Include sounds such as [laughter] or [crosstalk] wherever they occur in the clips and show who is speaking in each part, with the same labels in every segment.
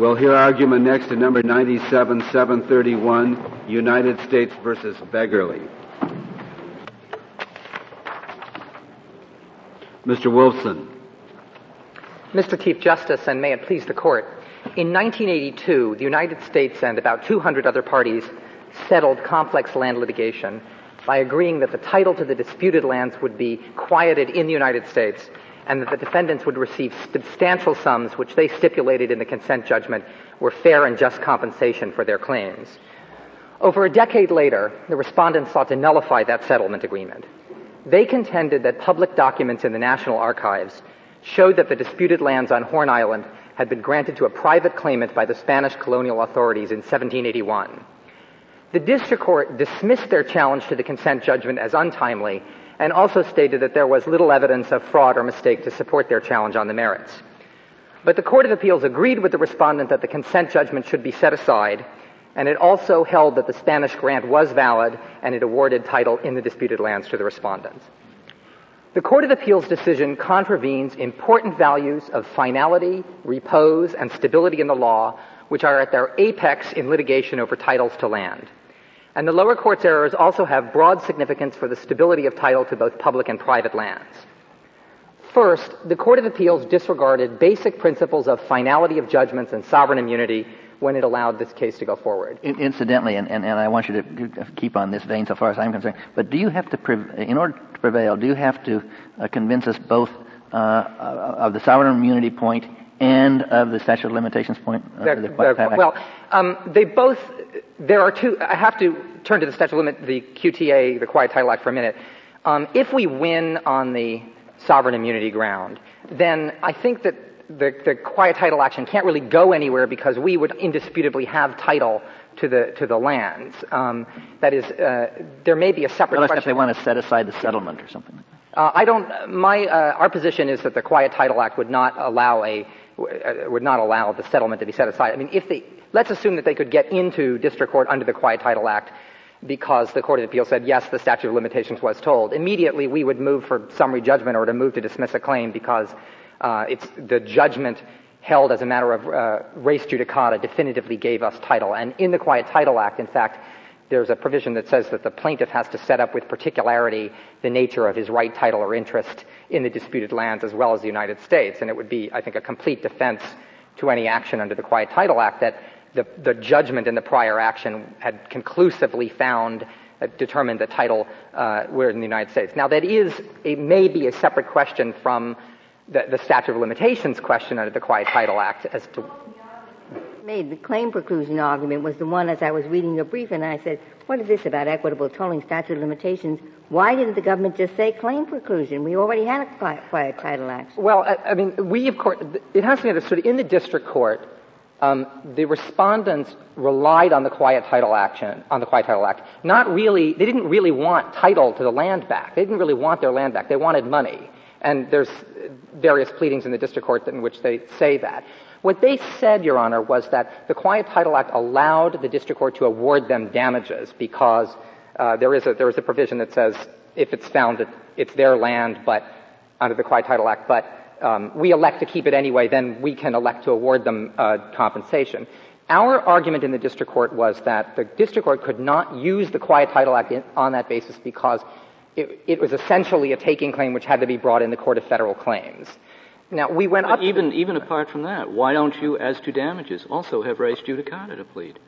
Speaker 1: We'll hear argument next to number 97731, United States versus Beggerly. Mr. Wolfson.
Speaker 2: Mr. Chief Justice, and may it please the Court, in 1982, the United States and about 200 other parties settled complex land litigation by agreeing that the title to the disputed lands would be quieted in the United States and that the defendants would receive substantial sums which they stipulated in the consent judgment were fair and just compensation for their claims. Over a decade later, the respondents sought to nullify that settlement agreement. They contended that public documents in the National Archives showed that the disputed lands on Horn Island had been granted to a private claimant by the Spanish colonial authorities in 1781. The district court dismissed their challenge to the consent judgment as untimely and also stated that there was little evidence of fraud or mistake to support their challenge on the merits. But the Court of Appeals agreed with the respondent that the consent judgment should be set aside, and it also held that the Spanish grant was valid and it awarded title in the disputed lands to the respondents. The Court of Appeals decision contravenes important values of finality, repose, and stability in the law, which are at their apex in litigation over titles to land. And the lower court's errors also have broad significance for the stability of title to both public and private lands. First, the Court of Appeals disregarded basic principles of finality of judgments and sovereign immunity when it allowed this case to go forward.
Speaker 3: Incidentally, and, and, and I want you to keep on this vein so far as I'm concerned, but do you have to, in order to prevail, do you have to uh, convince us both uh, of the sovereign immunity point and of the statute of limitations point? Uh,
Speaker 2: the, well, um, they both, there are two, I have to turn to the statute of limit, the QTA, the Quiet Title Act for a minute. Um, if we win on the sovereign immunity ground, then I think that the, the quiet title action can't really go anywhere because we would indisputably have title to the to the lands. Um, that is, uh, there may be a separate.
Speaker 3: Unless
Speaker 2: question.
Speaker 3: if they want to set aside the settlement or something.
Speaker 2: Uh, I don't. My uh, our position is that the Quiet Title Act would not allow a would not allow the settlement to be set aside. I mean, if they let's assume that they could get into district court under the Quiet Title Act because the Court of Appeal said yes, the statute of limitations was told. Immediately, we would move for summary judgment or to move to dismiss a claim because uh, it's the judgment held as a matter of uh, res judicata definitively gave us title. And in the Quiet Title Act, in fact, there's a provision that says that the plaintiff has to set up with particularity the nature of his right, title, or interest in the disputed lands as well as the United States. And it would be, I think, a complete defense to any action under the Quiet Title Act that the, the judgment in the prior action had conclusively found uh, determined the title uh, were in the United States. Now that is it may be a separate question from the, the statute of limitations question under the Quiet Title Act as to
Speaker 4: made the claim preclusion argument was the one as I was reading your brief, and I said, "What is this about equitable tolling statute of limitations? Why didn't the government just say claim preclusion? We already had a quiet, title act."
Speaker 2: Well, I, I, mean, we of course it has to be understood in the district court. Um, the respondents relied on the Quiet Title Action, on the Quiet Title Act. Not really, they didn't really want title to the land back. They didn't really want their land back. They wanted money. And there's various pleadings in the district court in which they say that. What they said, Your Honor, was that the Quiet Title Act allowed the district court to award them damages because uh, there is a there is a provision that says if it's found that it's their land, but under the Quiet Title Act, but um, we elect to keep it anyway, then we can elect to award them uh, compensation. Our argument in the district court was that the district court could not use the Quiet Title Act in, on that basis because it, it, was essentially a taking claim which had to be brought in the Court of Federal Claims. Now, we went
Speaker 5: but
Speaker 2: up.
Speaker 5: Even, even apart from that, why don't you, as to damages, also have res judicata to plead?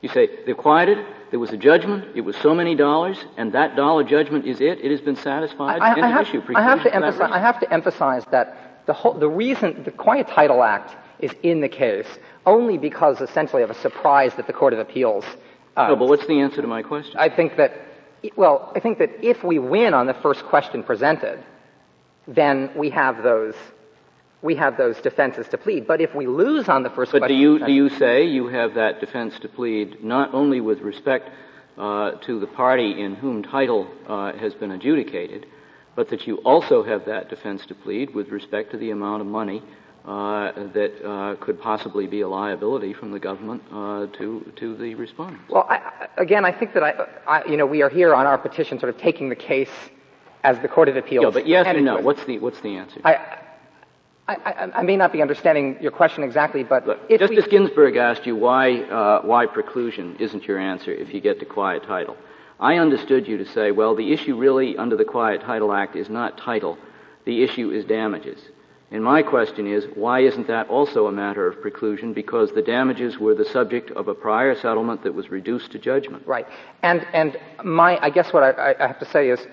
Speaker 5: You say, they quieted, there was a judgment, it was so many dollars, and that dollar judgment is it, it has been satisfied,
Speaker 2: I, I, have,
Speaker 5: issue.
Speaker 2: I have, to emphasize, I have to emphasize that the, whole, the reason the Quiet Title Act is in the case only because essentially of a surprise that the Court of Appeals.
Speaker 5: Uh, no, but what's the answer to my question?
Speaker 2: I think that, well, I think that if we win on the first question presented, then we have those we have those defenses to plead. But if we lose on the first
Speaker 5: but
Speaker 2: question,
Speaker 5: do you do you say you have that defense to plead not only with respect uh, to the party in whom title uh, has been adjudicated, but that you also have that defense to plead with respect to the amount of money uh, that uh, could possibly be a liability from the government uh, to to the respondent.
Speaker 2: Well, I, again, I think that I, I, you know, we are here on our petition, sort of taking the case as the Court of Appeals.
Speaker 5: Yeah, but yes or no? What's the what's the answer?
Speaker 2: I, I, I, I, may not be understanding your question exactly, but
Speaker 5: Look, Justice we... Ginsburg asked you why uh, why preclusion isn't your answer if you get the quiet title. I understood you to say, well, the issue really under the Quiet Title Act is not title, the issue is damages. And my question is, why isn't that also a matter of preclusion? Because the damages were the subject of a prior settlement that was reduced to judgment.
Speaker 2: Right. And, and my, I guess what I, I have to say is,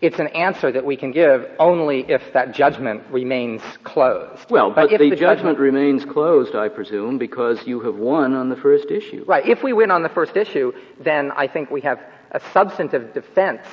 Speaker 2: it's an answer that we can give only if that judgment remains closed.
Speaker 5: Well, but, but the, the, judgment, judgment remains closed, I presume, because you have won on the first issue.
Speaker 2: Right. If we win on the first issue, then I think we have a substantive defense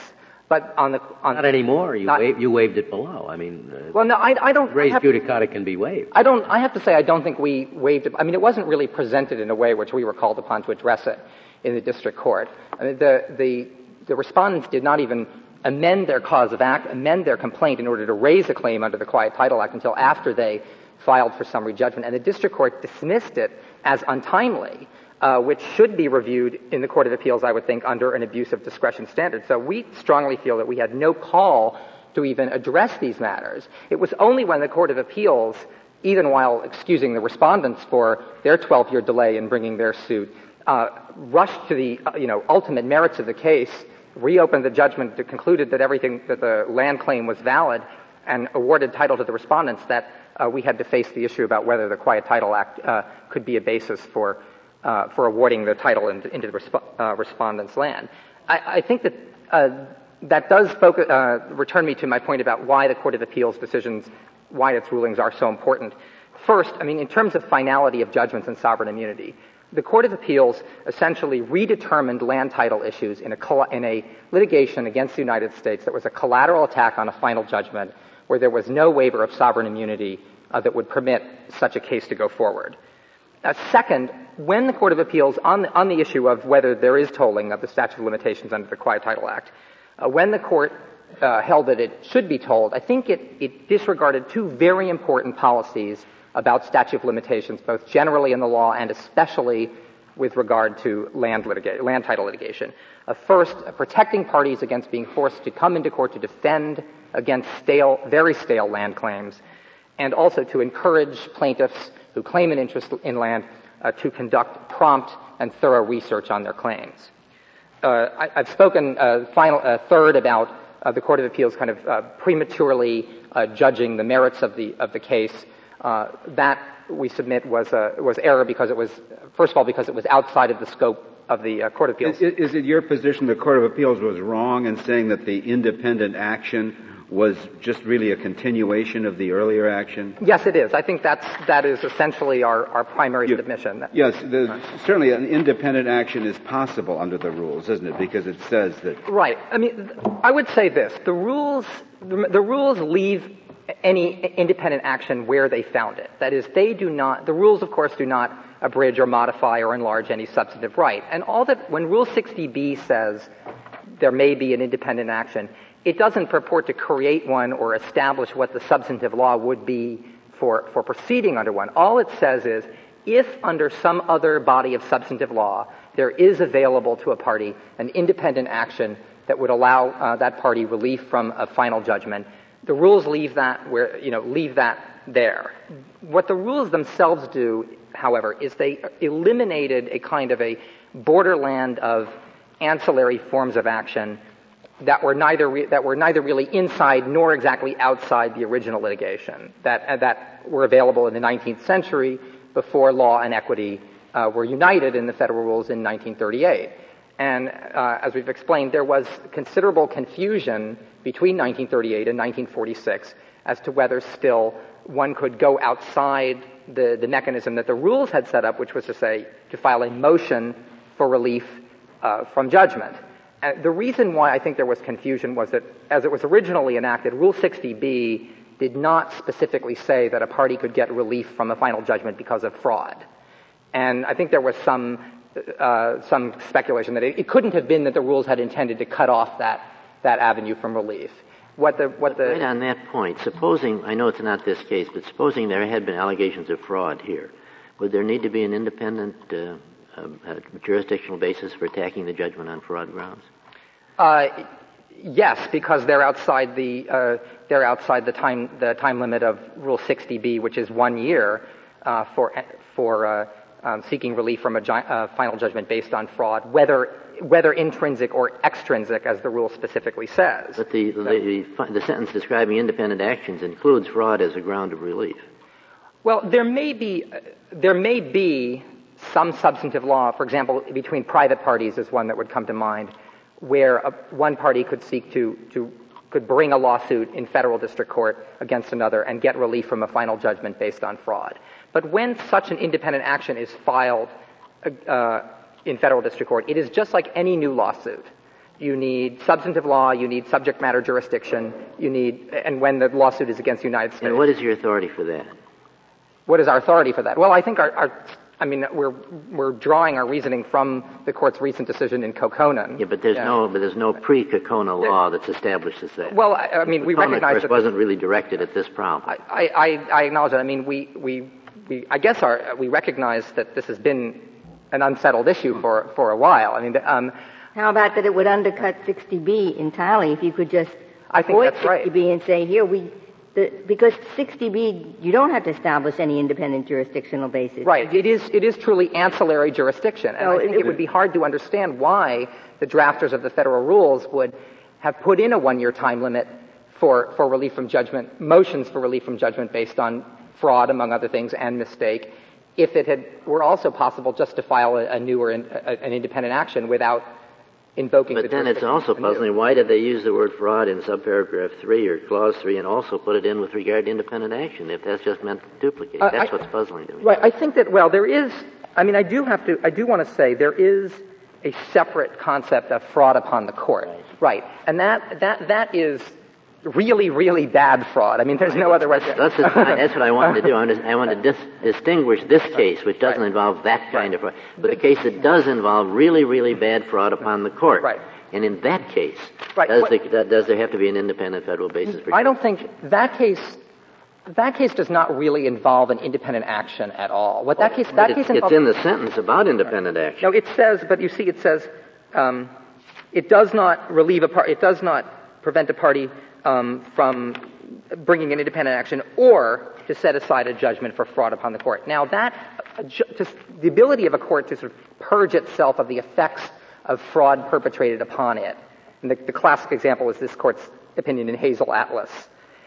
Speaker 2: but on the on
Speaker 6: not anymore. You not, waived, you waived it below. I mean,
Speaker 2: uh, well, no, I, I don't.
Speaker 6: Res
Speaker 2: have,
Speaker 6: judicata can be waived.
Speaker 2: I don't. I have to say, I don't think we waived it. I mean, it wasn't really presented in a way which we were called upon to address it in the district court. I mean, the the the respondents did not even amend their cause of act, amend their complaint in order to raise a claim under the Quiet Title Act until after they filed for summary judgment, and the district court dismissed it as untimely uh, which should be reviewed in the Court of Appeals, I would think, under an abuse of discretion standard. So we strongly feel that we had no call to even address these matters. It was only when the Court of Appeals, even while excusing the respondents for their 12-year delay in bringing their suit, uh, rushed to the uh, you know ultimate merits of the case, reopened the judgment, concluded that everything that the land claim was valid, and awarded title to the respondents. That uh, we had to face the issue about whether the Quiet Title Act uh, could be a basis for uh, for awarding the title into, into the resp- uh, respondent's land. I, I think that uh, that does focus, uh, return me to my point about why the Court of Appeals decisions, why its rulings are so important. First, I mean, in terms of finality of judgments and sovereign immunity, the Court of Appeals essentially redetermined land title issues in a, in a litigation against the United States that was a collateral attack on a final judgment where there was no waiver of sovereign immunity uh, that would permit such a case to go forward. Uh, second, when the Court of Appeals, on the, on the issue of whether there is tolling of the statute of limitations under the Quiet Title Act, uh, when the Court uh, held that it should be tolled, I think it, it disregarded two very important policies about statute of limitations, both generally in the law and especially with regard to land, litiga- land title litigation. Uh, first, uh, protecting parties against being forced to come into court to defend against stale, very stale land claims, and also to encourage plaintiffs who claim an interest in land uh, to conduct prompt and thorough research on their claims. Uh, I, have spoken uh, final uh, third about the Court of Appeals kind of prematurely judging the merits of the of the case. Uh, that we submit was was error because it was first of all because it was outside of the scope of the uh, Court of Appeals.
Speaker 1: Is, is it your position the Court of Appeals was wrong in saying that the independent action was just really a continuation of the earlier action?
Speaker 2: Yes, it is. I think that's, that is essentially our, our primary
Speaker 1: you,
Speaker 2: submission.
Speaker 1: Yes, the, certainly an independent action is possible under the rules, isn't it? Because it says that.
Speaker 2: Right. I mean, I would say this. The rules, the, the rules leave any independent action where they found it. That is, they do not, the rules, of course, do not abridge or modify or enlarge any substantive right. And all that, when Rule 60B says there may be an independent action, it doesn't purport to create one or establish what the substantive law would be for, for proceeding under one. All it says is if under some other body of substantive law there is available to a party an independent action that would allow uh, that party relief from a final judgment, the rules leave that where you know leave that there. What the rules themselves do, however, is they eliminated a kind of a borderland of ancillary forms of action that were neither re- that were neither really inside nor exactly outside the original litigation that uh, that were available in the 19th century before law and equity uh, were united in the federal rules in 1938. And uh, as we've explained, there was considerable confusion between 1938 and 1946 as to whether still one could go outside the, the mechanism that the rules had set up, which was to say to file a motion for relief uh, from judgment. And the reason why I think there was confusion was that as it was originally enacted, Rule 60B did not specifically say that a party could get relief from a final judgment because of fraud. And I think there was some, uh, some speculation that it, it, couldn't have been that the rules had intended to cut off that, that avenue from relief.
Speaker 6: What the, what the, right on that point, supposing, I know it's not this case, but supposing there had been allegations of fraud here, would there need to be an independent uh, a jurisdictional basis for attacking the judgment on fraud grounds?
Speaker 2: Uh, Yes, because they're outside the uh, they're outside the time the time limit of Rule 60B, which is one year uh, for for uh, um, seeking relief from a gi- uh, final judgment based on fraud, whether whether intrinsic or extrinsic, as the rule specifically says.
Speaker 6: But the the, the, the sentence describing independent actions includes fraud as a ground of relief.
Speaker 2: Well, there may be there may be some substantive law, for example, between private parties is one that would come to mind where a, one party could seek to, to could bring a lawsuit in federal district court against another and get relief from a final judgment based on fraud. But when such an independent action is filed uh, in federal district court, it is just like any new lawsuit. You need substantive law, you need subject matter jurisdiction, you need, and when the lawsuit is against the United States.
Speaker 6: And what is your authority for that?
Speaker 2: What is our authority for that? Well, I think our, our I mean, we're we're drawing our reasoning from the court's recent decision in Kokkonen.
Speaker 6: Yeah, but there's yeah. no but there's no pre-Kokkonen law that's established as that.
Speaker 2: Well, I, I mean, we recognize
Speaker 6: that wasn't really directed at this problem.
Speaker 2: I, I, I acknowledge that. I mean, we we we I guess our we recognize that this has been an unsettled issue for for a while. I mean, um,
Speaker 4: how about that it would undercut 60B entirely if you could just
Speaker 2: I think that's 60B
Speaker 4: right. and say here we the, because 60B, you don't have to establish any independent jurisdictional basis.
Speaker 2: Right. It is, it is truly ancillary jurisdiction. And I think it, it would be hard to understand why the drafters of the federal rules would have put in a one-year time limit for, for relief from judgment, motions for relief from judgment based on fraud, among other things, and mistake, if it had, were also possible just to file a, a new or in, a, an independent action without invoking
Speaker 6: but
Speaker 2: the
Speaker 6: then it's also puzzling why did they use the word fraud in subparagraph 3 or clause 3 and also put it in with regard to independent action if that's just meant to duplicate? Uh, that's I, what's puzzling to me.
Speaker 2: Right i think that well there is i mean i do have to i do want to say there is a separate concept of fraud upon the court. Right, right. and that that that is really, really bad fraud. I mean, there's no other way.
Speaker 6: That's, that's, that's what I wanted to do. I want to, I want to dis- distinguish this case, which doesn't right. involve that kind of fraud, but the case that does involve really, really bad fraud upon the court.
Speaker 2: Right.
Speaker 6: And in that case, right. does, the, does there have to be an independent federal basis? For?
Speaker 2: I don't think that case that case does not really involve an independent action at all. What that case, that
Speaker 6: case
Speaker 2: involves,
Speaker 6: it's in the sentence about independent action.
Speaker 2: No, it says, but you see, it says um, it does not relieve a party. It does not prevent a party um, from bringing an independent action or to set aside a judgment for fraud upon the court. Now, that just the ability of a court to sort of purge itself of the effects of fraud perpetrated upon it. And the, the classic example is this court's opinion in Hazel Atlas.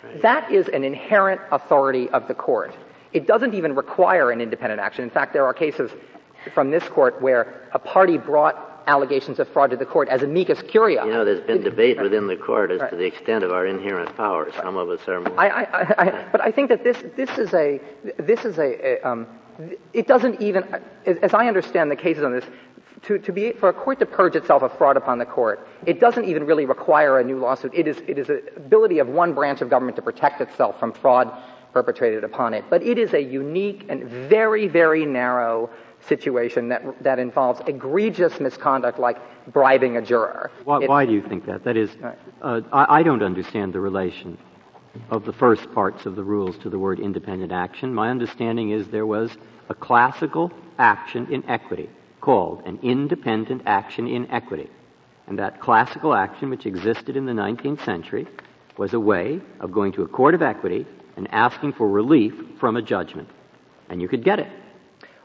Speaker 2: Right. That is an inherent authority of the court. It doesn't even require an independent action. In fact, there are cases from this court where a party brought allegations of fraud to the court as amicus curiae.
Speaker 6: You know, there's been debate within the court as right. to the extent of our inherent powers. Some of us are more.
Speaker 2: I, I, I, but I think that this this is a this is a, a um, it doesn't even as I understand the cases on this. To, to be for a court to purge itself of fraud upon the court, it doesn't even really require a new lawsuit. It is it is an ability of one branch of government to protect itself from fraud perpetrated upon it. But it is a unique and very very narrow situation that, that involves egregious misconduct like bribing a juror.
Speaker 7: Why, why do you think that? That is, uh, I, I don't understand the relation of the first parts of the rules to the word independent action. My understanding is there was a classical action in equity called an independent action in equity. And that classical action, which existed in the 19th century, was a way of going to a court of equity and asking for relief from a judgment. And you could get it.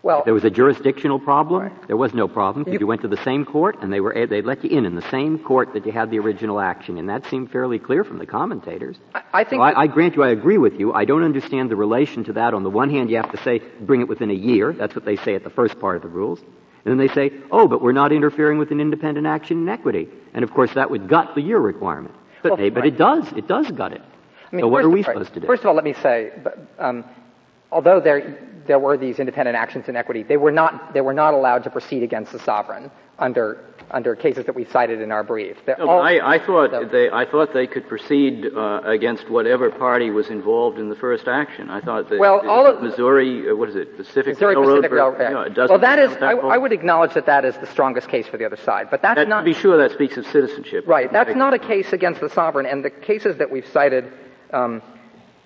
Speaker 7: Well, if there was a jurisdictional problem, right. there was no problem because you, went to the same court and they were they let you in in the same court that you had the original action, and that seemed fairly clear from the commentators.
Speaker 2: I, I think.
Speaker 7: So I, I, grant you, I agree with you. I don't understand the relation to that. On the one hand, you have to say bring it within a year. That's what they say at the first part of the rules. And then they say, oh, but we're not interfering with an independent action in equity. And of course, that would gut the year requirement. But, well, but right. it does. It does gut it. I mean, so what are we supposed to do?
Speaker 2: First of all, let me say, um, although there, there were these independent actions in equity, they were not, they were not allowed to proceed against the sovereign under, under cases that we cited in our brief.
Speaker 5: No, all, I, I, thought so, they, I thought they could proceed uh, against whatever party was involved in the first action. I thought that
Speaker 2: well, all of,
Speaker 5: Missouri, uh, what is it, Pacific
Speaker 2: Missouri
Speaker 5: Railroad?
Speaker 2: Pacific Railroad. Yeah. well, that is, I, I, would acknowledge that that is the strongest case for the other side, but that's
Speaker 5: that,
Speaker 2: not.
Speaker 5: To be sure, that speaks of citizenship.
Speaker 2: Right. That's not a case against the sovereign, and the cases that we've cited um,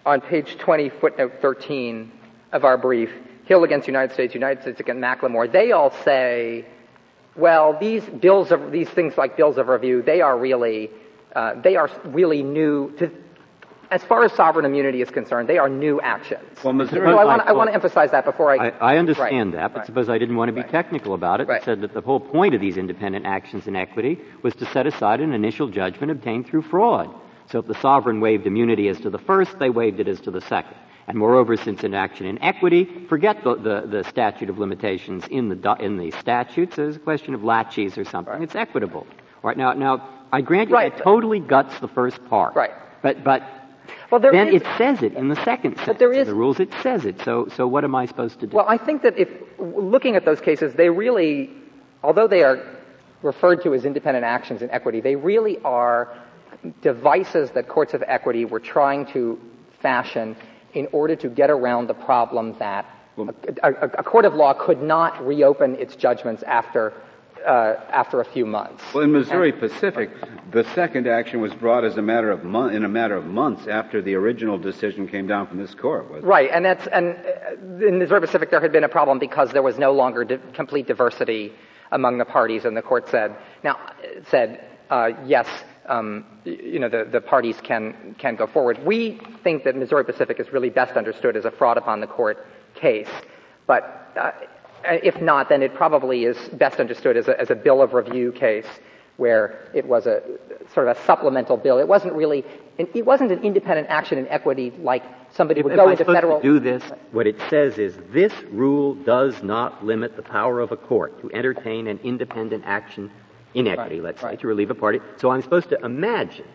Speaker 2: on page 20, footnote 13 of our brief, Hill against United States, United States against McLemore, they all say, well, these bills of, these things like bills of review, they are really uh, they are really new to, as far as sovereign immunity is concerned, they are new actions.
Speaker 1: Well, Missouri,
Speaker 2: so I want, I want to emphasize that before I.
Speaker 7: I, I understand
Speaker 2: right,
Speaker 7: that, but
Speaker 2: right.
Speaker 7: suppose I didn't want to be
Speaker 2: right.
Speaker 7: technical about it.
Speaker 2: Right.
Speaker 7: I said that the whole point of these independent actions in equity was to set aside an initial judgment obtained through fraud. So if the sovereign waived immunity as to the first, they waived it as to the second. And moreover, since an action in equity, forget the, the, the statute of limitations in the, in the statutes. There's a question of laches or something.
Speaker 2: Right.
Speaker 7: It's equitable. All right, now, now, I grant you
Speaker 2: Right.
Speaker 7: it totally guts the first part.
Speaker 2: Right.
Speaker 7: But, but
Speaker 2: Well, there
Speaker 7: then
Speaker 2: is-
Speaker 7: it says it in the second sentence
Speaker 2: there
Speaker 7: of
Speaker 2: is-
Speaker 7: the rules. It says it. So, so what am I supposed to do?
Speaker 2: Well, I think that if looking at those cases, they really, although they are referred to as independent actions in equity, they really are devices that courts of equity were trying to fashion in order to get around the problem that a, a, a court of law could not reopen its judgments after uh, after a few months.
Speaker 1: Well, in Missouri Pacific, the second action was brought as a matter of mon- in a matter of months after the original decision came down from this court.
Speaker 2: Right, and that's and uh, in Missouri Pacific there had been a problem because there was no longer di- complete diversity among the parties, and the court said now said uh, yes, um, you know the, the parties can can go forward. We think that Missouri Pacific is really best understood as a fraud upon the court case, but. Uh, if not, then it probably is best understood as a, as a bill of review case where it was a sort of a supplemental bill. It wasn't really, it wasn't an independent action in equity like somebody
Speaker 7: If,
Speaker 2: would go into federal.
Speaker 7: to do this, what it says is this rule does not limit the power of a court to entertain an independent action in equity,
Speaker 2: Right,
Speaker 7: let's say, to relieve a party. So I'm supposed to imagine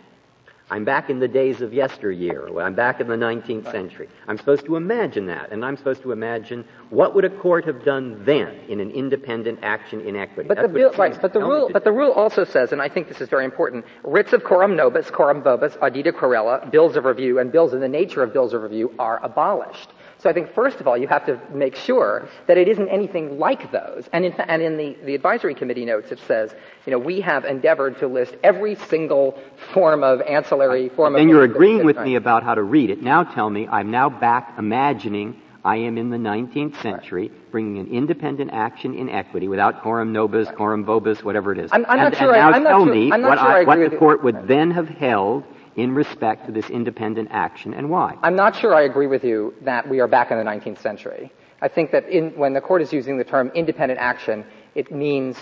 Speaker 7: I'm back in the days of yesteryear, I'm back in the 19th century. I'm supposed to imagine that, and I'm supposed to imagine what would a court have done then in an independent action in equity.
Speaker 2: But
Speaker 7: That's
Speaker 2: the bill, right? But the rule, but the rule also says, and I think this is very important: writs of coram nobis, coram vobis, audita querela, bills of review, and bills in the nature of bills of review are abolished. So I think first of all, you have to make sure that it isn't anything like those. And in, fa- and in the, the advisory committee notes, it says, you know, we have endeavored to list every single form of ancillary form of.
Speaker 7: And you're agreeing with
Speaker 2: Right.
Speaker 7: me about how to read it. Now tell me, I'm now back imagining I am in the 19th century, bringing an independent action in equity without coram nobis, coram vobis, whatever it is.
Speaker 2: I'm- I'm
Speaker 7: and,
Speaker 2: not sure
Speaker 7: and
Speaker 2: I-
Speaker 7: now
Speaker 2: I'm not
Speaker 7: tell
Speaker 2: sure-
Speaker 7: me
Speaker 2: I'm not
Speaker 7: what,
Speaker 2: sure I
Speaker 7: what
Speaker 2: agree
Speaker 7: the court would then have held in respect to this independent action and why.
Speaker 2: I'm not sure I agree with you that we are back in the 19th century. I think that in, when the court is using the term independent action, it means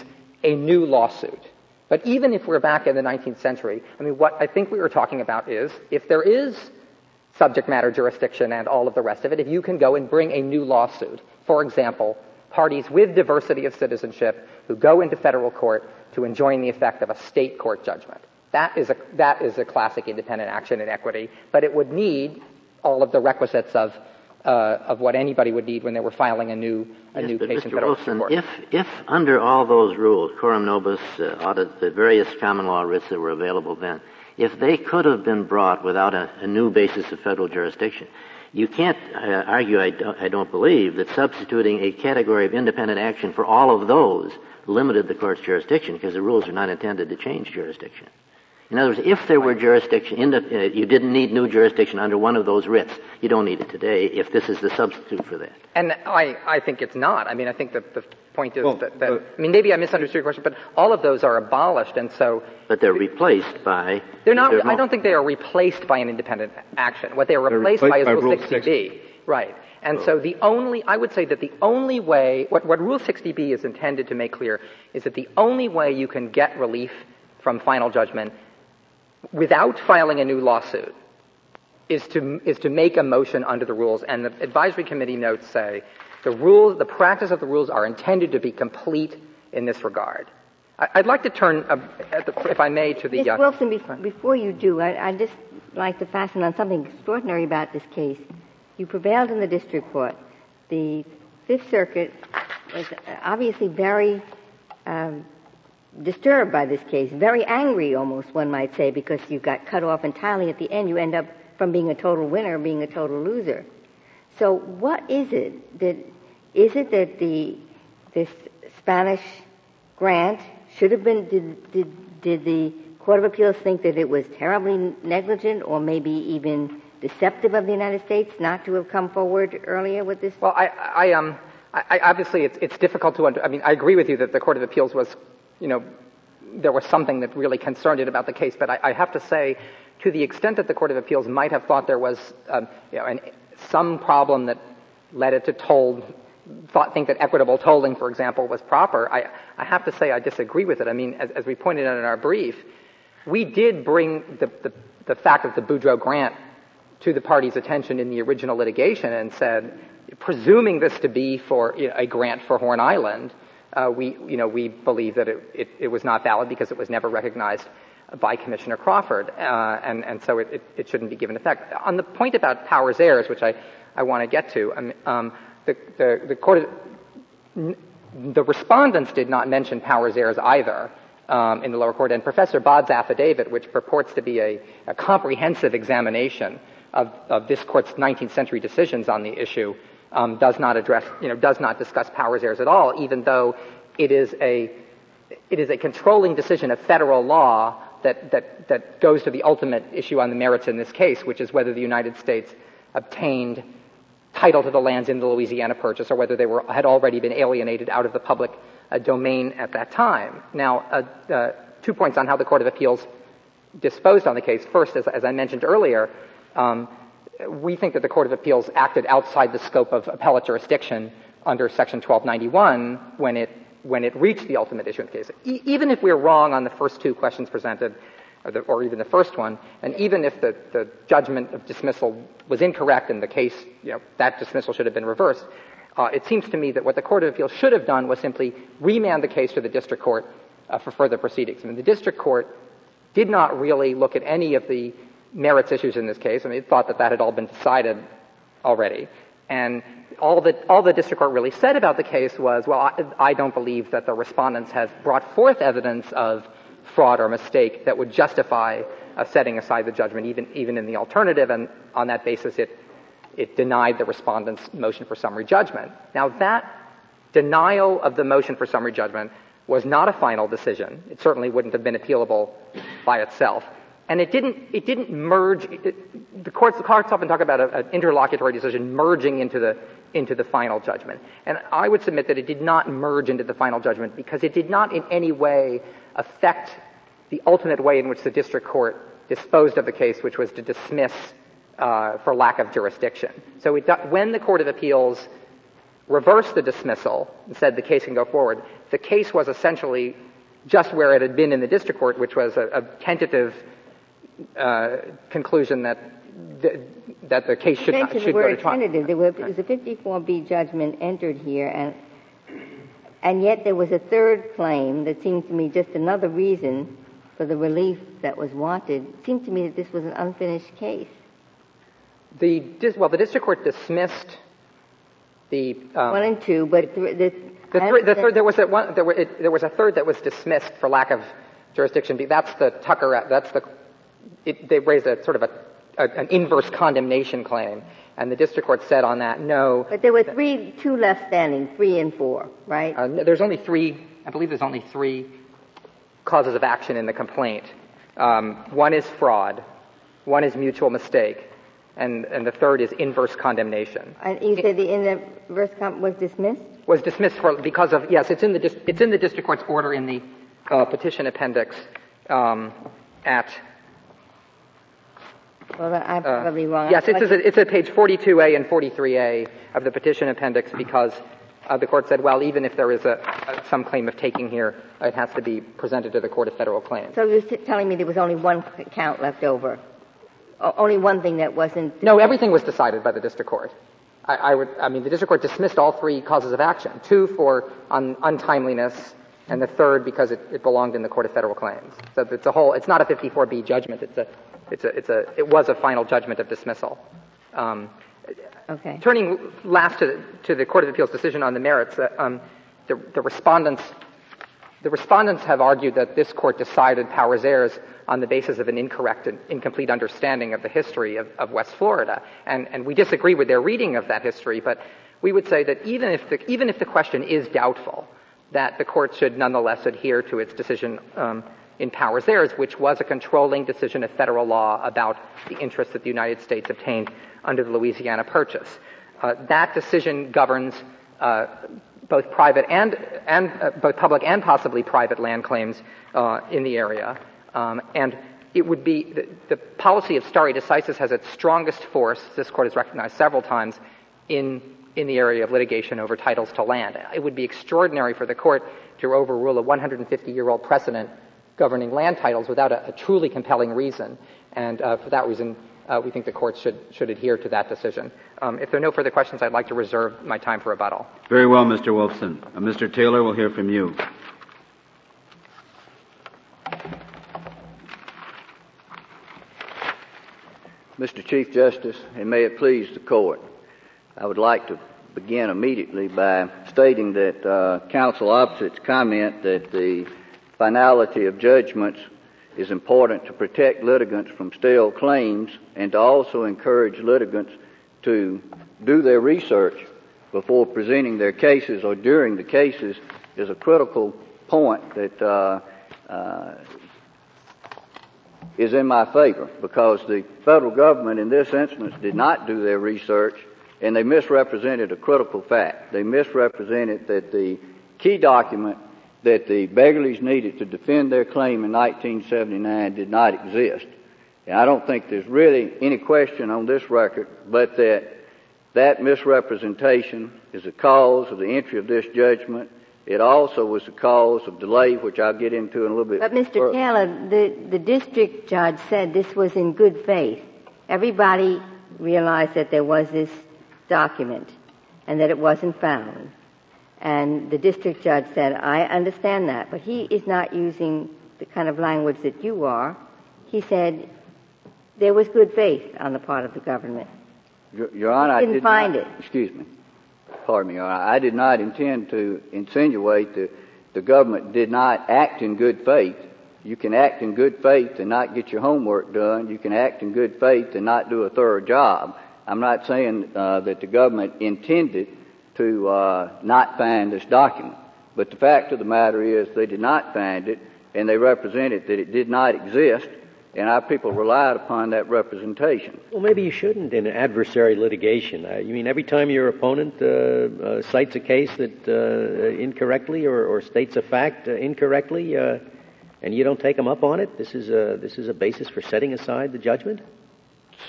Speaker 2: a new lawsuit. But even if we're back in the 19th century, I mean, what I think we were talking about is if there is subject matter jurisdiction and all of the rest of it, if you can go and bring a new lawsuit, for example, parties with diversity of citizenship who go into federal court to enjoin the effect of a state court judgment. That is a, that is a classic independent action in equity, but it would need all of the requisites of, uh, of what anybody would need when they were filing a new, a
Speaker 6: Yes,
Speaker 2: new case in
Speaker 6: Mr.
Speaker 2: federal
Speaker 6: Wilson,
Speaker 2: court.
Speaker 6: if, if under all those rules, coram nobis, uh, audit, the various common law writs that were available then, if they could have been brought without a, a new basis of federal jurisdiction, you can't uh, argue, I don't, I don't believe, that substituting a category of independent action for all of those limited the court's jurisdiction because the rules are not intended to change jurisdiction. In other words, if there were jurisdiction, in the, uh, you didn't need new jurisdiction under one of those writs. You don't need it today if this is the substitute for that.
Speaker 2: And I, I think it's not. I mean, I think that the point is
Speaker 1: Well,
Speaker 2: that, that
Speaker 1: uh,
Speaker 2: I mean, maybe I misunderstood your question, but all of those are abolished, and so
Speaker 6: But they're replaced by.
Speaker 2: They're not.
Speaker 6: there's no-
Speaker 2: I don't think they are replaced by an independent action. What they are replaced,
Speaker 1: replaced
Speaker 2: by is
Speaker 1: by
Speaker 2: Rule
Speaker 1: Rule
Speaker 2: 60B. Right. And so the only, I would say that the only way, what, what Rule 60B is intended to make clear is that the only way you can get relief from final judgment without filing a new lawsuit is to, is to make a motion under the rules. And the advisory committee notes say the rules, the practice of the rules are intended to be complete in this regard. I, I'd like to turn, uh, at the, if I may, to the.
Speaker 4: Ms.
Speaker 2: uh,
Speaker 4: Wilson, before, before you do, I, I'd just like to fasten on something extraordinary about this case. You prevailed in the district court. The Fifth Circuit was obviously very um, disturbed by this case, very angry almost, one might say, because you got cut off entirely at the end. You end up from being a total winner being a total loser. So what is it that, is it that the, this Spanish grant should have been, did, did, did the Court of Appeals think that it was terribly negligent or maybe even deceptive of the United States not to have come forward earlier with this?
Speaker 2: Well, I, I um, I, obviously it's, it's difficult to. Under, I mean, I agree with you that the Court of Appeals was, you know, there was something that really concerned it about the case. But I, I, have to say, to the extent that the Court of Appeals might have thought there was um, you know, an, some problem that led it to toll, thought, think that equitable tolling, for example, was proper, I, I have to say I disagree with it. I mean, as, as we pointed out in our brief, we did bring the, the, the fact of the Boudreaux grant to the party's attention in the original litigation and said, presuming this to be for you know, a grant for Horn Island, uh, we, you know, we believe that it, it, it, was not valid because it was never recognized by Commissioner Crawford, uh, and, and so it, it, shouldn't be given effect. On the point about powers heirs, which I, I want to get to, um, um, the, the, the, court, the respondents did not mention powers heirs either. Um, in the lower court, and Professor Bodd's affidavit, which purports to be a, a comprehensive examination of, of, this court's 19th century decisions on the issue, um, does not address, you know, does not discuss powers heirs at all, even though it is a, it is a controlling decision of federal law that, that, that goes to the ultimate issue on the merits in this case, which is whether the United States obtained title to the lands in the Louisiana Purchase or whether they were, had already been alienated out of the public uh, domain at that time. Now, uh, uh, two points on how the Court of Appeals disposed on the case. First, as, as I mentioned earlier, um, we think that the Court of Appeals acted outside the scope of appellate jurisdiction under Section 1291 when it when it reached the ultimate issue in the case. E- even if we're wrong on the first two questions presented, or, the, or even the first one, and even if the, the, judgment of dismissal was incorrect and the case, you know, that dismissal should have been reversed, uh, it seems to me that what the Court of Appeals should have done was simply remand the case to the district court uh, for further proceedings. I mean, the district court did not really look at any of the merits issues in this case. I mean, it thought that that had all been decided already. And all that all the district court really said about the case was, well, I, I don't believe that the respondents have brought forth evidence of fraud or mistake that would justify uh, setting aside the judgment, even even in the alternative. And on that basis, it it denied the respondent's motion for summary judgment. Now that denial of the motion for summary judgment was not a final decision. It certainly wouldn't have been appealable by itself and it didn't it didn't merge. It, the courts the courts often talk about an interlocutory decision merging into the into the final judgment, and I would submit that it did not merge into the final judgment because it did not in any way affect the ultimate way in which the district court disposed of the case, which was to dismiss uh, for lack of jurisdiction. So it, when the Court of Appeals reversed the dismissal and said the case can go forward, the case was essentially just where it had been in the district court, which was a, a tentative conclusion that the, that the case should, not, should
Speaker 4: the
Speaker 2: go to
Speaker 4: trial. Tentative. There was, a 54B judgment entered here, and and yet there was a third claim that seems to me just another reason for the relief that was wanted. It seemed to me that this was an unfinished case.
Speaker 2: The well, the district court dismissed the
Speaker 4: um, one and two, but the, the,
Speaker 2: the, the third there was a one there, were, it, there was a third that was dismissed for lack of jurisdiction. That's the Tucker. That's the it, they raised a sort of a, a, an inverse condemnation claim, and the district court said on that, no.
Speaker 4: But there were three, two left standing, three and four, right?
Speaker 2: Uh, there's only three. I believe there's only three causes of action in the complaint. Um, one is fraud, one is mutual mistake, and, and the third is inverse condemnation.
Speaker 4: And you said the inverse com- was dismissed?
Speaker 2: Was dismissed for, because of yes, it's in the dis- it's in the district court's order in the uh, petition appendix um, at
Speaker 4: well, I'm uh, probably wrong.
Speaker 2: Yes, it's, a, it's at page 42A and 43A of the petition appendix because uh, the court said, well, even if there is a, a, some claim of taking here, it has to be presented to the Court of Federal Claims.
Speaker 4: So you're telling me there was only one count left over? O- only one thing that wasn't?
Speaker 2: No, everything was decided by the district court. I, I, would, I mean, the district court dismissed all three causes of action, two for un, untimeliness, and the third because it, it belonged in the Court of Federal Claims. So it's a whole, it's not a 54B judgment, it's a it's a, it's a, it was a final judgment of dismissal. Um,
Speaker 4: okay.
Speaker 2: Turning last to the, to the Court of Appeals decision on the merits, uh, um, the, the respondents the respondents have argued that this court decided powers heirs on the basis of an incorrect and incomplete understanding of the history of, of West Florida. And, and, we disagree with their reading of that history, but we would say that even if the, even if the question is doubtful, that the court should nonetheless adhere to its decision um, in powers heirs, which was a controlling decision of federal law about the interests that the United States obtained under the Louisiana Purchase. Uh, that decision governs uh, both private and, and uh, both public and possibly private land claims uh, in the area. Um, and it would be the, the, policy of stare decisis has its strongest force. This court has recognized several times in in the area of litigation over titles to land. It would be extraordinary for the court to overrule a 150 year old precedent governing land titles without a, a truly compelling reason. And uh, for that reason, uh, we think the court should, should adhere to that decision. Um, if there are no further questions, I'd like to reserve my time for rebuttal.
Speaker 1: Very well, Mr. Wolfson. Uh, Mr. Taylor, we'll hear from you.
Speaker 8: Mr. Chief Justice, and may it please the court, I would like to begin immediately by stating that uh, counsel opposite's comment that the finality of judgments is important to protect litigants from stale claims and to also encourage litigants to do their research before presenting their cases or during the cases is a critical point that uh, uh, is in my favor because the federal government in this instance did not do their research and they misrepresented a critical fact. They misrepresented that the key document that the Beggerleys needed to defend their claim in 1979 did not exist. And I don't think there's really any question on this record but that that misrepresentation is the cause of the entry of this judgment. It also was the cause of delay, which I'll get into in a little bit.
Speaker 4: But Mr. Further. Taylor, the, the district judge said this was in good faith. Everybody realized that there was this document and that it wasn't found. And the district judge said, I understand that, but he is not using the kind of language that you are. He said there was good faith on the part of the government.
Speaker 8: Your, Your Honor, I
Speaker 4: didn't
Speaker 8: I did
Speaker 4: find
Speaker 8: not,
Speaker 4: it.
Speaker 8: Excuse me. Pardon me, Your Honor. I did not intend to insinuate that the government did not act in good faith. You can act in good faith and not get your homework done. You can act in good faith and not do a thorough job. I'm not saying uh, that the government intended to uh, not find this document, but the fact of the matter is they did not find it, and they represented that it did not exist, and our people relied upon that representation.
Speaker 7: Well, maybe you shouldn't in adversary litigation. Uh, you mean every time your opponent uh, uh, cites a case that uh, incorrectly or, or, states a fact uh, incorrectly, uh, and you don't take them up on it, this is a this is a basis for setting aside the judgment?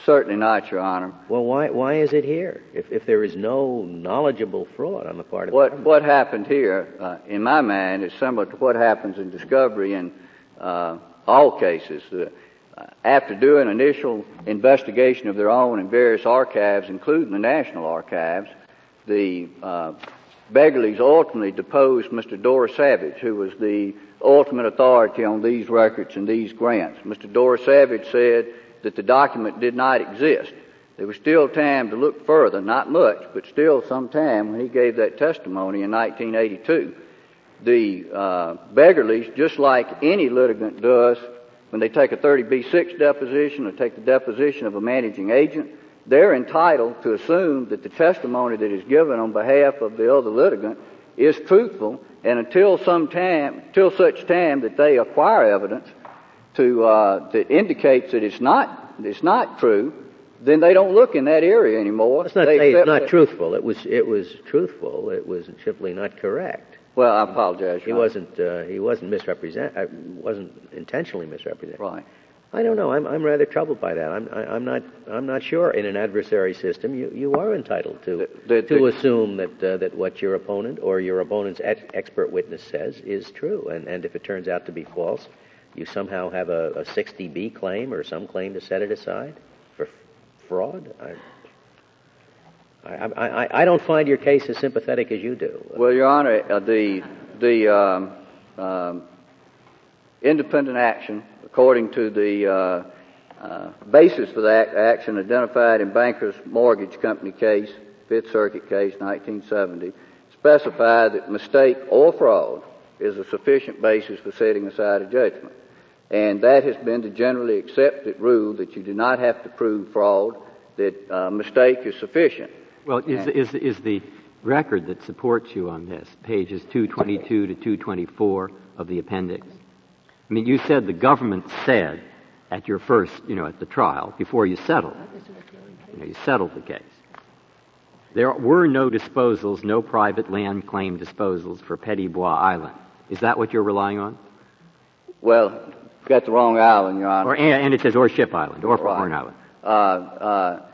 Speaker 8: Certainly not, Your Honor.
Speaker 7: Well, why, why is it here if, if there is no knowledgeable fraud on the part of
Speaker 8: what,
Speaker 7: the government?
Speaker 8: What happened here, uh, in my mind, is similar to what happens in discovery in uh, all cases. Uh, after doing initial investigation of their own in various archives, including the National Archives, the uh, Beggerleys ultimately deposed Mr. Doris Savage, who was the ultimate authority on these records and these grants. Mr. Doris Savage said that the document did not exist. There was still time to look further, not much, but still some time when he gave that testimony in 1982. The uh, just like any litigant does when they take a 30B6 deposition or take the deposition of a managing agent, they're entitled to assume that the testimony that is given on behalf of the other litigant is truthful, and until some time, until such time that they acquire evidence, to uh, that indicates that it's not it's not true, then they don't look in that area anymore.
Speaker 7: Let's not they say it's not truthful. It was it was truthful. It was simply not correct.
Speaker 8: Well, I apologize.
Speaker 7: He wasn't uh, he wasn't misrepresent uh, wasn't intentionally misrepresented.
Speaker 8: Right.
Speaker 7: I don't know. I'm I'm rather troubled by that. I'm I, am i not I'm not sure. In an adversary system, you you are entitled to the, the, to the, assume that uh, that what your opponent or your opponent's expert witness says is true, and and if it turns out to be false, you somehow have a, a 60B claim or some claim to set it aside for fraud? I, I, I, I don't find your case as sympathetic as you do.
Speaker 8: Well, Your Honor, uh, the, the um, um, independent action, according to the uh, uh, basis for that action identified in Bankers Mortgage Company case, Fifth Circuit case, 1970, specified that mistake or fraud is a sufficient basis for setting aside a judgment. And that has been the generally accepted rule that you do not have to prove fraud, that uh, mistake is sufficient.
Speaker 7: Well, is, is, is the record that supports you on this, pages 222 to 224 of the appendix? I mean, you said the government said at your first, you know, at the trial, before you settled, you know, you settled the case. there were no disposals, no private land claim disposals for Petit Bois Island. Is that what you're relying on?
Speaker 8: Well, got the wrong island, Your Honor.
Speaker 7: Or, and, and it says or Ship Island, or
Speaker 8: Right.
Speaker 7: Horn Island.
Speaker 8: Uh, uh,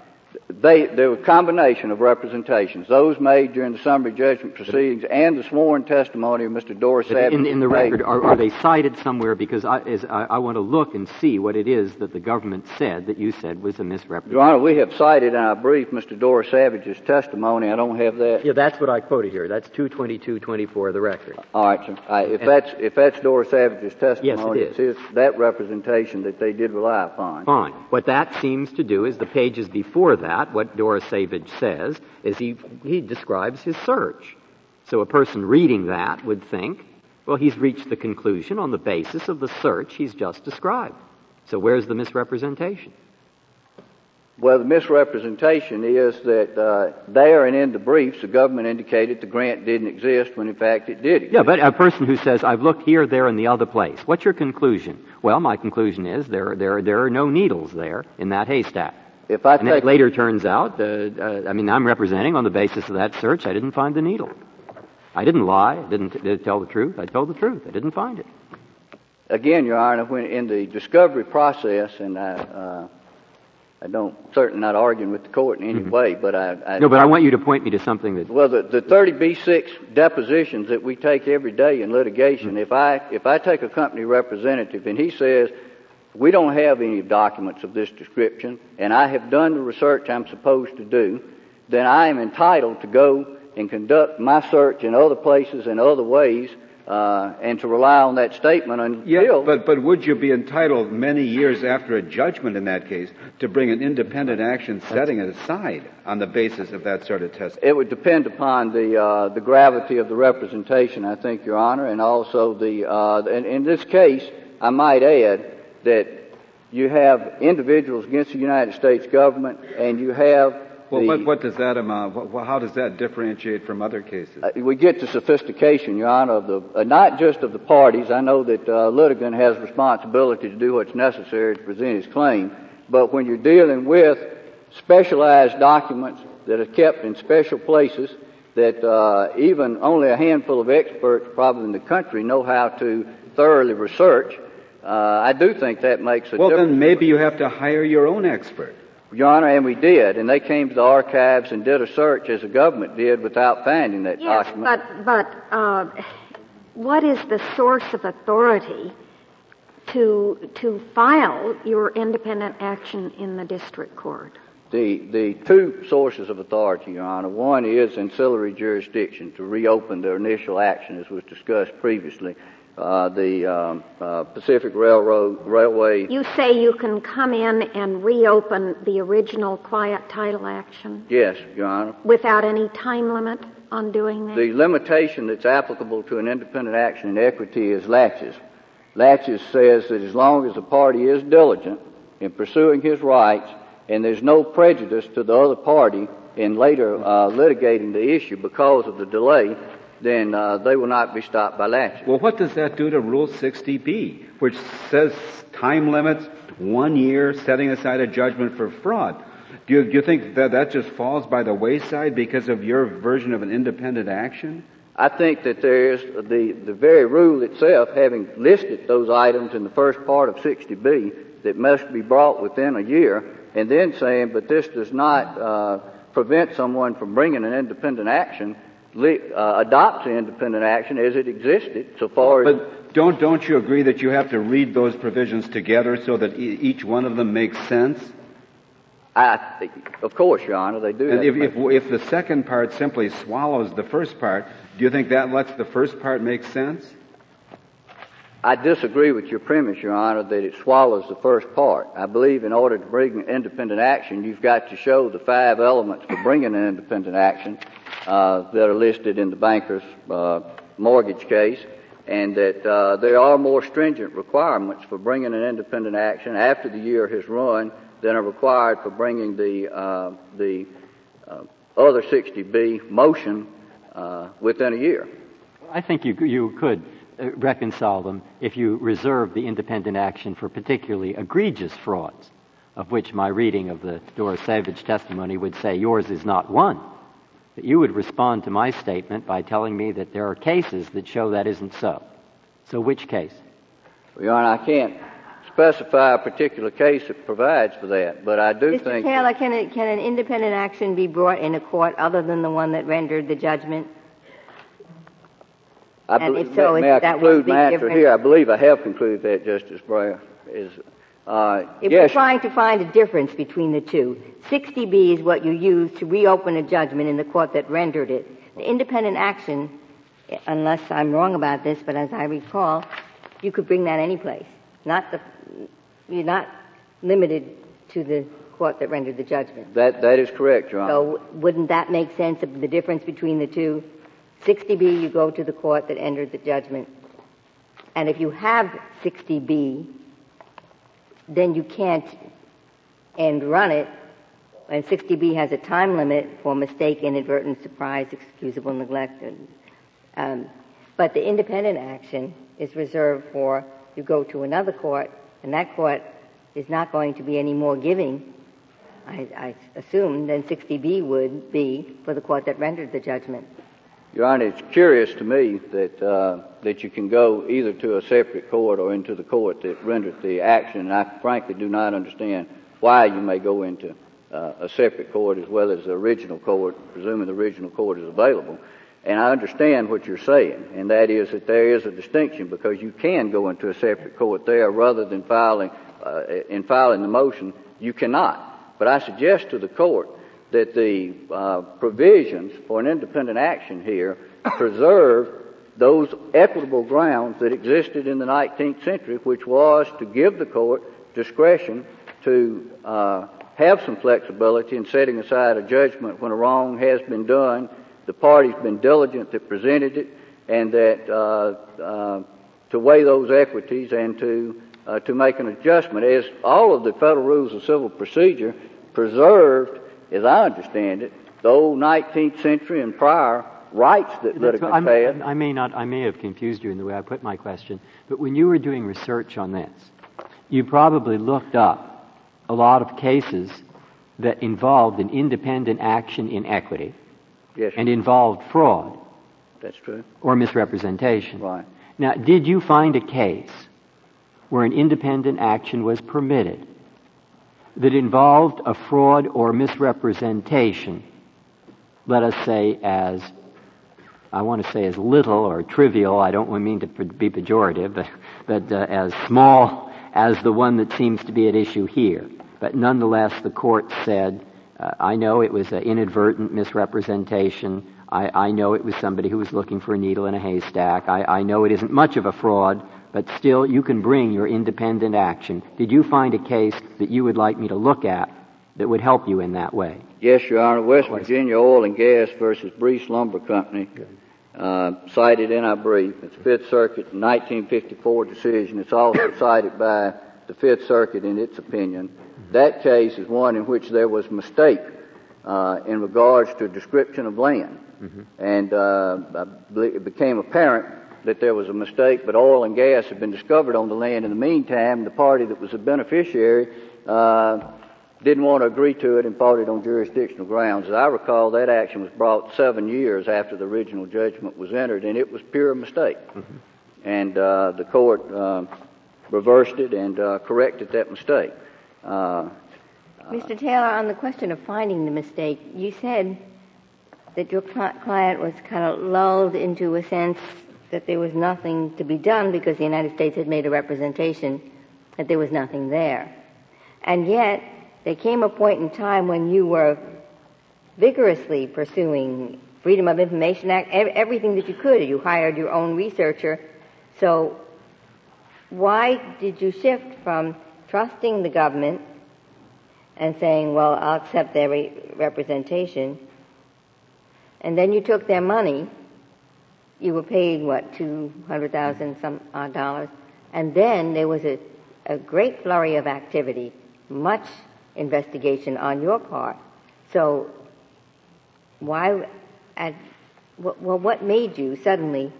Speaker 8: they, there were a combination of representations, those made during the summary judgment proceedings and the sworn testimony of Mr. Doris Savage.
Speaker 7: in, in the
Speaker 8: made-
Speaker 7: record, are, are they cited somewhere? Because I, is, I, I want to look and see what it is that the government said that you said was a misrepresentation.
Speaker 8: Your Honor, we have cited in our brief Mr. Doris Savage's testimony. I don't have that.
Speaker 7: Yeah, that's what I quoted here. That's 22224 of the record.
Speaker 8: All right, sir. All right, if
Speaker 7: And-
Speaker 8: that's if that's Doris Savage's testimony,
Speaker 7: Yes, it is.
Speaker 8: it's his, that representation that they did rely upon.
Speaker 7: Fine. What that seems to do is the pages before that, what Doris Savage says, is he, he describes his search. So a person reading that would think, well, he's reached the conclusion on the basis of the search he's just described. So where's the misrepresentation?
Speaker 8: Well, the misrepresentation is that uh, there and in the briefs, the government indicated the grant didn't exist when in fact it did exist.
Speaker 7: Yeah, but a person who says, I've looked here, there, and the other place. What's your conclusion? Well, my conclusion is there, there, there are no needles there in that haystack.
Speaker 8: If I
Speaker 7: And
Speaker 8: take
Speaker 7: it later turns out, uh, uh, I mean, I'm representing on the basis of that search, I didn't find the needle. I didn't lie. I didn't, did tell the truth. I told the truth. I didn't find it.
Speaker 8: again, Your Honor, when in the discovery process, and I, uh, I don't certainly not arguing with the court in any way, but I, I
Speaker 7: Mm-hmm. No, but I want you to point me to something that.
Speaker 8: Well, the, the 30B6 depositions that we take every day in litigation, if I, if I take a company representative and he says, we don't have any documents of this description, and I have done the research I'm supposed to do, then I am entitled to go and conduct my search in other places and other ways, uh, and to rely on that statement until
Speaker 1: Yeah, but, but would you be entitled many years after a judgment in that case to bring an independent action setting it aside on the basis of that sort of testimony?
Speaker 8: It would depend upon the uh, the gravity of the representation, I think, Your Honor, and also the. Uh, and in this case, I might add that you have individuals against the United States government, and you have.
Speaker 1: Well,
Speaker 8: the,
Speaker 1: what, what does that amount, what, how does that differentiate from other cases?
Speaker 8: uh, we get to sophistication, Your Honor, of the uh, not just of the parties. I know that uh, litigant has responsibility to do what's necessary to present his claim, but when you're dealing with specialized documents that are kept in special places that uh, even only a handful of experts, probably in the country, know how to thoroughly research, uh, I do think that makes a
Speaker 1: Well,
Speaker 8: difference.
Speaker 1: then maybe you have to hire your own expert.
Speaker 8: Your Honor, and we did, and they came to the archives and did a search as the government did without finding that
Speaker 9: Yes,
Speaker 8: document.
Speaker 9: but, but uh, what is the source of authority to, to file your independent action in the district court?
Speaker 8: The, the two sources of authority, Your Honor. One is ancillary jurisdiction to reopen the initial action, as was discussed previously. Uh, the um, uh, Pacific Railroad Railway.
Speaker 9: You say you can come in and reopen the original quiet title action
Speaker 8: Yes, Your Honor.
Speaker 9: without any time limit on doing that?
Speaker 8: The limitation that's applicable to an independent action in equity is laches. Laches says that as long as the party is diligent in pursuing his rights and there's no prejudice to the other party in later uh, litigating the issue because of the delay, then uh, they will not be stopped by laches.
Speaker 1: Well, what does that do to Rule 60B, which says time limits, one year, setting aside a judgment for fraud? Do you, do you think that that just falls by the wayside because of your version of an independent action?
Speaker 8: I think that there is the, the very rule itself, having listed those items in the first part of 60B, that must be brought within a year, and then saying, but this does not uh, prevent someone from bringing an independent action, uh, adopts independent action as it existed, so far as.
Speaker 1: But don't, don't you agree that you have to read those provisions together so that e- each one of them makes sense?
Speaker 8: I, of course, Your Honor, they do.
Speaker 1: And if, if, if the second part simply swallows the first part, do you think that lets the first part make sense?
Speaker 8: I disagree with your premise, Your Honor, that it swallows the first part. I believe in order to bring independent action, you've got to show the five elements for bringing an independent action uh, that are listed in the banker's uh, mortgage case, and that uh, there are more stringent requirements for bringing an independent action after the year has run than are required for bringing the uh, the uh, other 60B motion within a year.
Speaker 7: I think you, you could reconcile them if you reserve the independent action for particularly egregious frauds, of which my reading of the Doris Savage testimony would say yours is not one. That you would respond to my statement by telling me that there are cases that show that isn't so. So which case?
Speaker 8: Well, Your Honor, I can't specify a particular case that provides for that, but I do
Speaker 4: Mr.
Speaker 8: think.
Speaker 4: Taylor, can, it, can an independent action be brought in a court other than the one that rendered the judgment?
Speaker 8: I
Speaker 4: And
Speaker 8: believe,
Speaker 4: if so,
Speaker 8: may I
Speaker 4: that
Speaker 8: conclude
Speaker 4: one
Speaker 8: my answer
Speaker 4: difference?
Speaker 8: here? I believe I have concluded that, Justice Breyer. Is uh,
Speaker 4: If
Speaker 8: yes,
Speaker 4: we're trying to find a difference between the two, 60B is what you use to reopen a judgment in the court that rendered it. The independent action, unless I'm wrong about this, but as I recall, you could bring that any place. Not the, you're not limited to the court that rendered the judgment.
Speaker 8: that that is correct, Your Honor.
Speaker 4: So wouldn't that make sense of the difference between the two? 60B, you go to the court that entered the judgment. And if you have 60B, then you can't end run it. And 60B has a time limit for mistake, inadvertent, surprise, excusable neglect. And, um, but the independent action is reserved for you go to another court, and that court is not going to be any more giving, I, I assume, than 60B would be for the court that rendered the judgment.
Speaker 8: Your Honor, it's curious to me that uh, that you can go either to a separate court or into the court that rendered the action, and I frankly do not understand why you may go into uh, a separate court as well as the original court, presuming the original court is available. And I understand what you're saying, and that is that there is a distinction because you can go into a separate court there rather than filing uh, in filing the motion. You cannot. But I suggest to the court that the uh, provisions for an independent action here preserve those equitable grounds that existed in the 19th century, which was to give the court discretion to uh, have some flexibility in setting aside a judgment when a wrong has been done, the party's been diligent that presented it, and that uh, uh, to weigh those equities and to uh, to make an adjustment, as all of the federal rules of civil procedure preserved, as I understand it, the old 19th century and prior rights that
Speaker 7: I'm-
Speaker 8: had.
Speaker 7: I may not, I may have confused you in the way I put my question, but when you were doing research on this, you probably looked up a lot of cases that involved an independent action in equity
Speaker 8: Yes,
Speaker 7: and involved fraud
Speaker 8: that's true.
Speaker 7: or misrepresentation.
Speaker 8: Right.
Speaker 7: Now, did you find a case where an independent action was permitted that involved a fraud or misrepresentation, let us say as, I want to say as little or trivial, I don't mean to be pejorative, [laughs] but, but uh, as small as the one that seems to be at issue here. But nonetheless, the court said, uh, I know it was an inadvertent misrepresentation. I, I know it was somebody who was looking for a needle in a haystack. I, I know it isn't much of a fraud, but still you can bring your independent action. Did you find a case that you would like me to look at that would help you in that way?
Speaker 8: Yes, Your Honor. West Virginia Oil and Gas versus Breece Lumber Company, uh, cited in our brief. It's Fifth Circuit 1954 decision. It's also [coughs] cited by the Fifth Circuit in its opinion. That case is one in which there was mistake uh, in regards to description of land, and uh, it became apparent that there was a mistake. But oil and gas had been discovered on the land in the meantime. The party that was the beneficiary uh, didn't want to agree to it and fought it on jurisdictional grounds. As I recall, that action was brought seven years after the original judgment was entered, and it was pure mistake. And uh, the court uh, reversed it and uh, corrected that mistake. Uh,
Speaker 4: Mr. Taylor, on the question of finding the mistake, you said that your client was kind of lulled into a sense that there was nothing to be done because the United States had made a representation that there was nothing there. And yet, there came a point in time when you were vigorously pursuing Freedom of Information Act, everything that you could. You hired your own researcher. So, why did you shift from trusting the government and saying, well, I'll accept their re- representation, and then you took their money, you were paid, what, 200000 some odd dollars, and then there was a, a great flurry of activity, much investigation on your part. So, why, at, well, what made you suddenly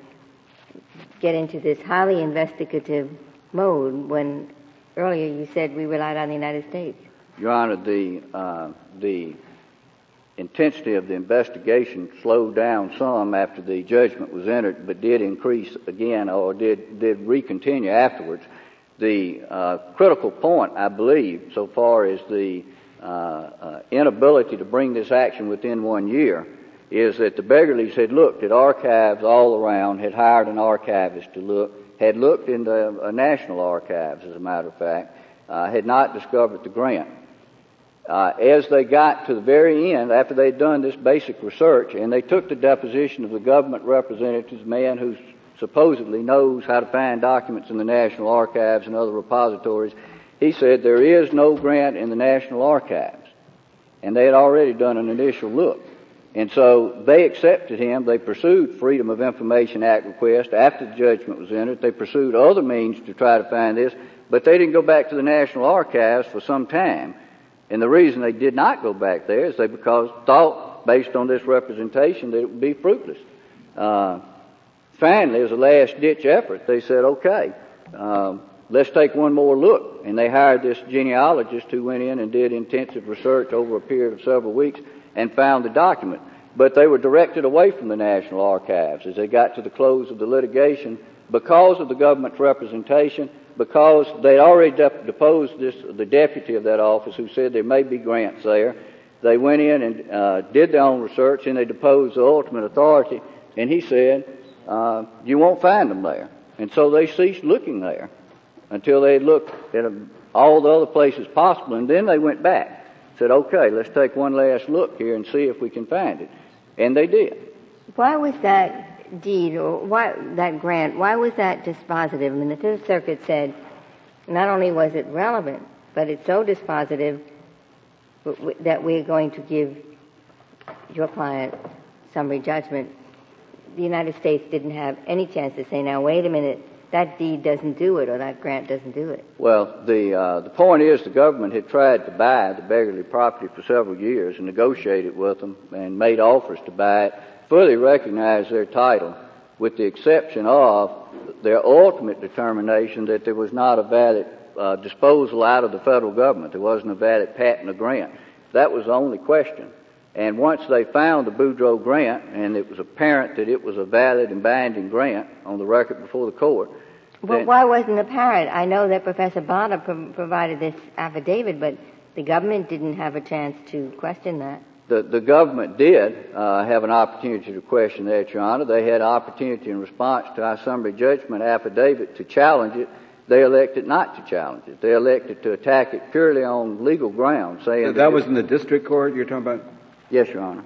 Speaker 4: get into this highly investigative mode when earlier you said we relied on the United States?
Speaker 8: Your Honor, the uh, the intensity of the investigation slowed down some after the judgment was entered, but did increase again or did, did recontinue afterwards. The uh, critical point, I believe, so far as the uh, uh, inability to bring this action within one year, is that the Beggerlys had looked at archives all around, had hired an archivist to look, had looked in the uh, national archives, as a matter of fact, uh, had not discovered the grant. Uh, as they got to the very end, after they'd done this basic research, and they took the deposition of the government representatives, man who supposedly knows how to find documents in the National Archives and other repositories, he said there is no grant in the National Archives. And they had already done an initial look. And so they accepted him. They pursued Freedom of Information Act request after the judgment was entered. They pursued other means to try to find this, but they didn't go back to the National Archives for some time. And the reason they did not go back there is they because thought, based on this representation, that it would be fruitless. Uh, finally, as a last ditch effort, they said, okay, um, let's take one more look. And they hired this genealogist who went in and did intensive research over a period of several weeks and found the document. But they were directed away from the National Archives as they got to the close of the litigation because of the government's representation, because they'd already deposed this, the deputy of that office who said there may be grants there. They went in and uh, did their own research and they deposed the ultimate authority and he said, uh, you won't find them there. And so they ceased looking there until they looked at all the other places possible and then they went back said, okay, let's take one last look here and see if we can find it. And they did.
Speaker 4: Why was that deed or why that grant, why was that dispositive? I mean, the Fifth Circuit said not only was it relevant, but it's so dispositive that we're going to give your client summary judgment. The United States didn't have any chance to say, now wait a minute, that deed doesn't do it or that grant doesn't do it.
Speaker 8: Well, the uh, the point is the government had tried to buy the Beggerly property for several years and negotiated with them and made offers to buy it, fully recognized their title, with the exception of their ultimate determination that there was not a valid uh, disposal out of the federal government. There wasn't a valid patent or grant. That was the only question. And once they found the Boudreau grant, and it was apparent that it was a valid and binding grant on the record before the court.
Speaker 4: Well, why wasn't it apparent? I know that Professor Bonner pro- provided this affidavit, but the government didn't have a chance to question that.
Speaker 8: The, the government did uh, have an opportunity to question that, Your Honor. They had opportunity in response to our summary judgment affidavit to challenge it. They elected not to challenge it. They elected to attack it purely on legal grounds, saying
Speaker 1: that, that was in the district court you're talking about.
Speaker 8: Yes, Your Honor.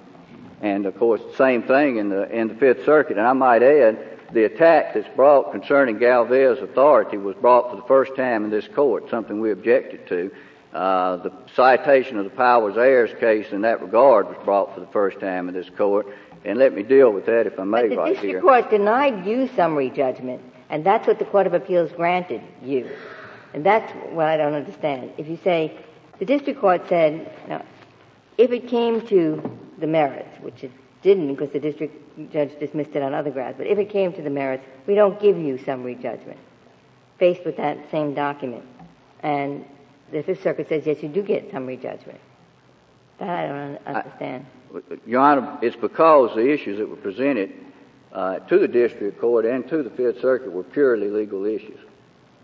Speaker 8: And of course, the same thing in the in the Fifth Circuit. And I might add, the attack that's brought concerning Galvez authority was brought for the first time in this court, something we objected to. Uh, the citation of the Powers Heirs case in that regard was brought for the first time in this court. And let me deal with that if I may
Speaker 4: but the
Speaker 8: right
Speaker 4: district
Speaker 8: here.
Speaker 4: court denied you summary judgment, and that's what the Court of Appeals granted you. And that's what I don't understand. If you say, the district court said, now, if it came to the merits, which it didn't because the district judge dismissed it on other grounds, but if it came to the merits, we don't give you summary judgment faced with that same document. And the Fifth Circuit says, yes, you do get summary judgment. That I don't understand.
Speaker 8: I, Your Honor, it's because the issues that were presented uh, to the district court and to the Fifth Circuit were purely legal issues.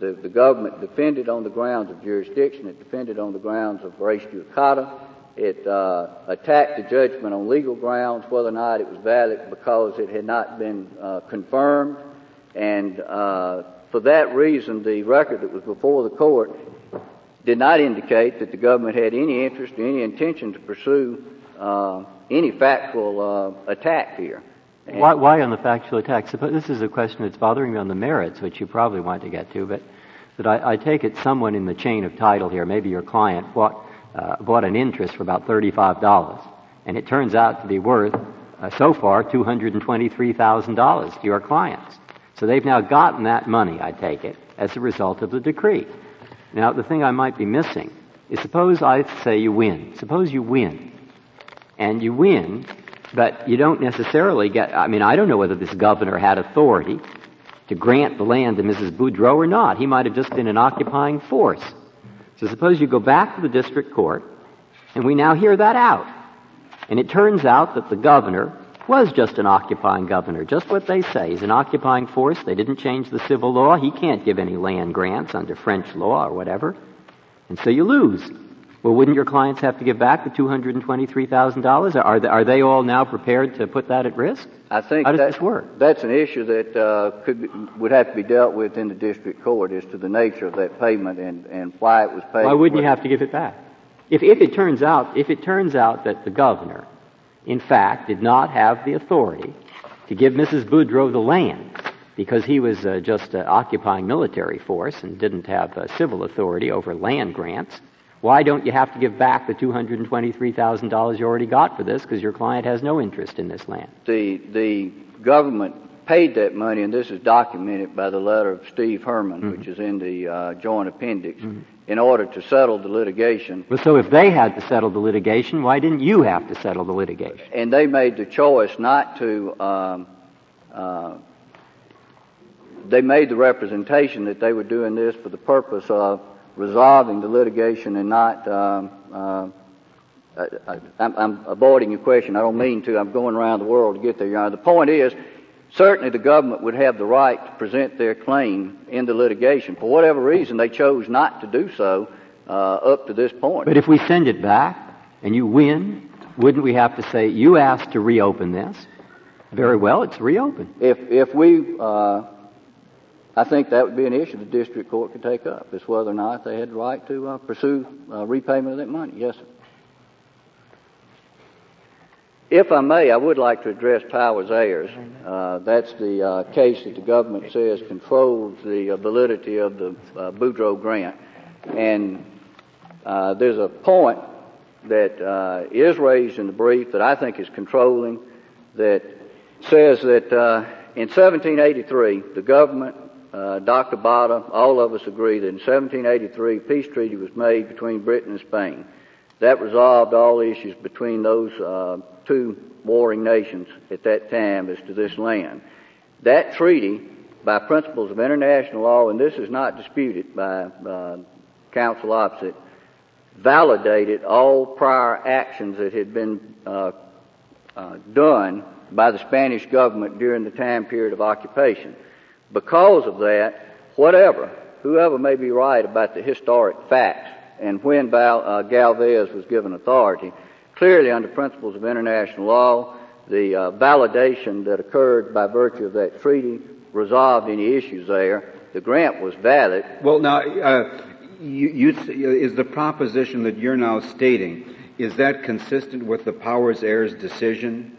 Speaker 8: The, the government defended on the grounds of jurisdiction. It defended on the grounds of res judicata. It uh, attacked the judgment on legal grounds, whether or not it was valid because it had not been uh, confirmed. And uh, for that reason, the record that was before the court did not indicate that the government had any interest or any intention to pursue uh, any factual uh, attack here.
Speaker 7: Why, why, on the factual attack? Suppose this is a question that's bothering me on the merits, which you probably want to get to, but that I, I take it someone in the chain of title here, maybe your client, bought, uh, bought an interest for about $35, and it turns out to be worth, uh, so far, $223,000 to your clients. So they've now gotten that money, I take it, as a result of the decree. Now, the thing I might be missing is suppose I say you win. Suppose you win. And you win, but you don't necessarily get, I mean, I don't know whether this governor had authority to grant the land to Mrs. Boudreau or not. He might have just been an occupying force. So suppose you go back to the district court, and we now hear that out. And it turns out that the governor was just an occupying governor, just what they say. He's an occupying force. They didn't change the civil law. He can't give any land grants under French law or whatever. And so you lose. Well, wouldn't your clients have to give back the $223,000? Are they, are they all now prepared to put that at risk?
Speaker 8: I think
Speaker 7: How does
Speaker 8: that,
Speaker 7: this work?
Speaker 8: That's an issue that uh, could be, would have to be dealt with in the district court as to the nature of that payment and, and why it was paid.
Speaker 7: Why wouldn't you have to give it back? If, if it turns out, if it turns out that the governor, in fact, did not have the authority to give Mrs. Boudreau the land because he was uh, just an occupying military force and didn't have uh, civil authority over land grants, why don't you have to give back the $223,000 you already got for this because your client has no interest in this land?
Speaker 8: The, the government paid that money, and this is documented by the letter of Steve Herman,
Speaker 7: Mm-hmm.
Speaker 8: which is in the uh, joint appendix, in order to settle the litigation.
Speaker 7: Well, so if they had to settle the litigation, why didn't you have to settle the litigation?
Speaker 8: And they made the choice not to. Um, uh, they made the representation that they were doing this for the purpose of resolving the litigation and not. Um, uh, I, I, I'm, I'm avoiding your question. I don't mean to. I'm going around the world to get there, Your Honor. The point is, certainly the government would have the right to present their claim in the litigation. For whatever reason, they chose not to do so uh, up to this point.
Speaker 7: But if we send it back and you win, wouldn't we have to say, you asked to reopen this? Very well, it's reopened.
Speaker 8: If if we, uh, I think that would be an issue the district court could take up, is whether or not they had the right to uh, pursue uh, repayment of that money. Yes, sir. If I may, I would like to address Powers Heirs. Uh, that's the uh, case that the government says controls the uh, validity of the uh, Boudreau grant. And uh, there's a point that uh, is raised in the brief that I think is controlling that says that uh, in 1783, the government, uh, Dr. Botta, all of us agree that in 1783, a peace treaty was made between Britain and Spain. That resolved all issues between those uh, two warring nations at that time as to this land. That treaty, by principles of international law, and this is not disputed by uh, counsel opposite, validated all prior actions that had been uh, uh, done by the Spanish government during the time period of occupation. Because of that, whatever, whoever may be right about the historic facts and when Val, uh, Galvez was given authority, clearly under principles of international law, the uh, validation that occurred by virtue of that treaty resolved any issues there. The grant was valid.
Speaker 1: Well, now, uh, you, you, is the proposition that you're now stating, is that consistent with the Powers Heirs decision?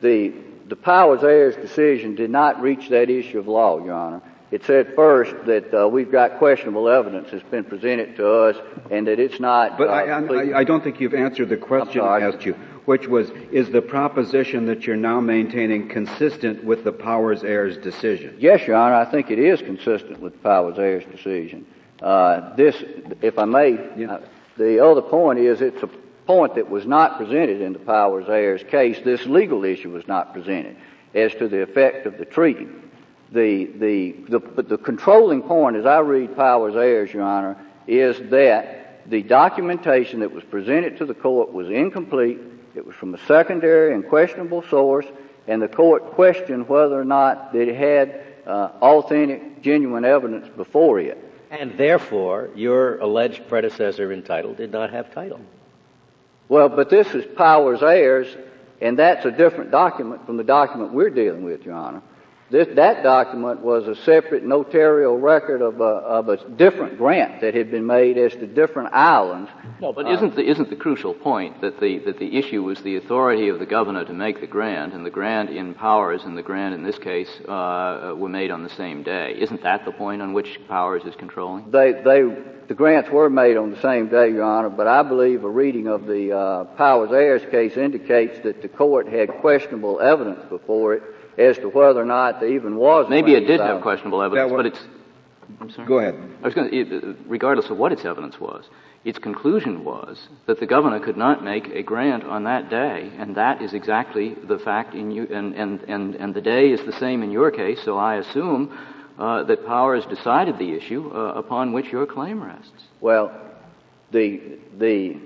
Speaker 8: The, the Powers Heirs decision did not reach that issue of law, Your Honor. It said first that uh, we've got questionable evidence that's been presented to us and that it's not.
Speaker 1: But
Speaker 8: uh,
Speaker 1: I, I, I, don't think you've answered the question I asked you, which was, is the proposition that you're now maintaining consistent with the Powers Heirs decision?
Speaker 8: Yes, Your Honor, I think it is consistent with the Powers Heirs decision. Uh, this, if I may, yeah. uh, the other point is it's a point that was not presented in the Powers Heirs case. This legal issue was not presented as to the effect of the treaty. The, the, the, but the controlling point, as I read Powers Heirs, Your Honor, is that the documentation that was presented to the court was incomplete. It was from a secondary and questionable source, and the court questioned whether or not it had uh, authentic, genuine evidence before it.
Speaker 10: And therefore, your alleged predecessor in title did not have title.
Speaker 8: Well, but this is Powers Heirs, and that's a different document from the document we're dealing with, Your Honor. This, that document was a separate notarial record of a, of a different grant that had been made as to different islands.
Speaker 5: No, but uh, isn't the isn't the crucial point that the that the issue was the authority of the governor to make the grant, and the grant in Powers and the grant in this case uh, were made on the same day? Isn't that the point on which Powers is controlling?
Speaker 8: They they the grants were made on the same day, Your Honor, but I believe a reading of the uh, Powers Heirs case indicates that the court had questionable evidence before it as to whether or not there even was.
Speaker 5: Maybe it did have questionable evidence,
Speaker 1: was,
Speaker 5: but it's. I'm sorry.
Speaker 1: Go ahead.
Speaker 5: I was going to, regardless of what its evidence was, its conclusion was that the governor could not make a grant on that day, and that is exactly the fact in you, and, and, and, and the day is the same in your case, so I assume uh, that Powers decided the issue uh, upon which your claim rests.
Speaker 8: Well, the, the,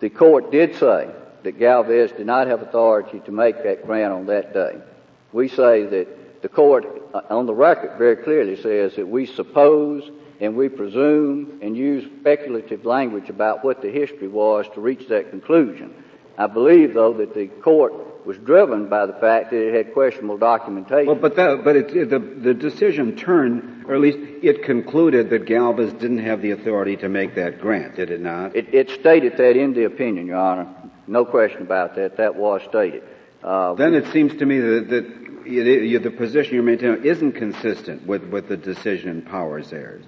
Speaker 8: the court did say that Galvez did not have authority to make that grant on that day. We say that the court, uh, on the record, very clearly says that we suppose and we presume and use speculative language about what the history was to reach that conclusion. I believe, though, that the court was driven by the fact that it had questionable documentation.
Speaker 1: Well, but that, but it, the the decision turned, or at least it concluded that Galvez didn't have the authority to make that grant, did it not?
Speaker 8: It, it stated that in the opinion, Your Honor. No question about that. That was stated.
Speaker 1: Uh, then it seems to me that, that it, the position you're maintaining isn't consistent with, with the decision in Powers Heirs.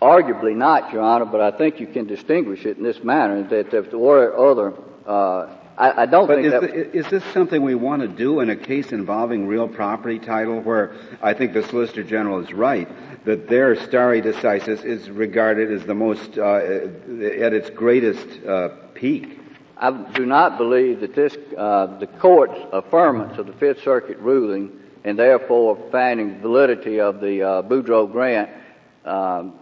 Speaker 8: Arguably not, Your Honor, but I think you can distinguish it in this manner that if there were other, uh, I, I, don't
Speaker 1: but
Speaker 8: think
Speaker 1: is
Speaker 8: that.
Speaker 1: The, is this something we want to do in a case involving real property title where I think the Solicitor General is right that their stare decisis is regarded as the most, uh, at its greatest uh, peak?
Speaker 8: I do not believe that this, uh, the court's affirmance of the Fifth Circuit ruling and therefore finding validity of the uh, Boudreau grant um,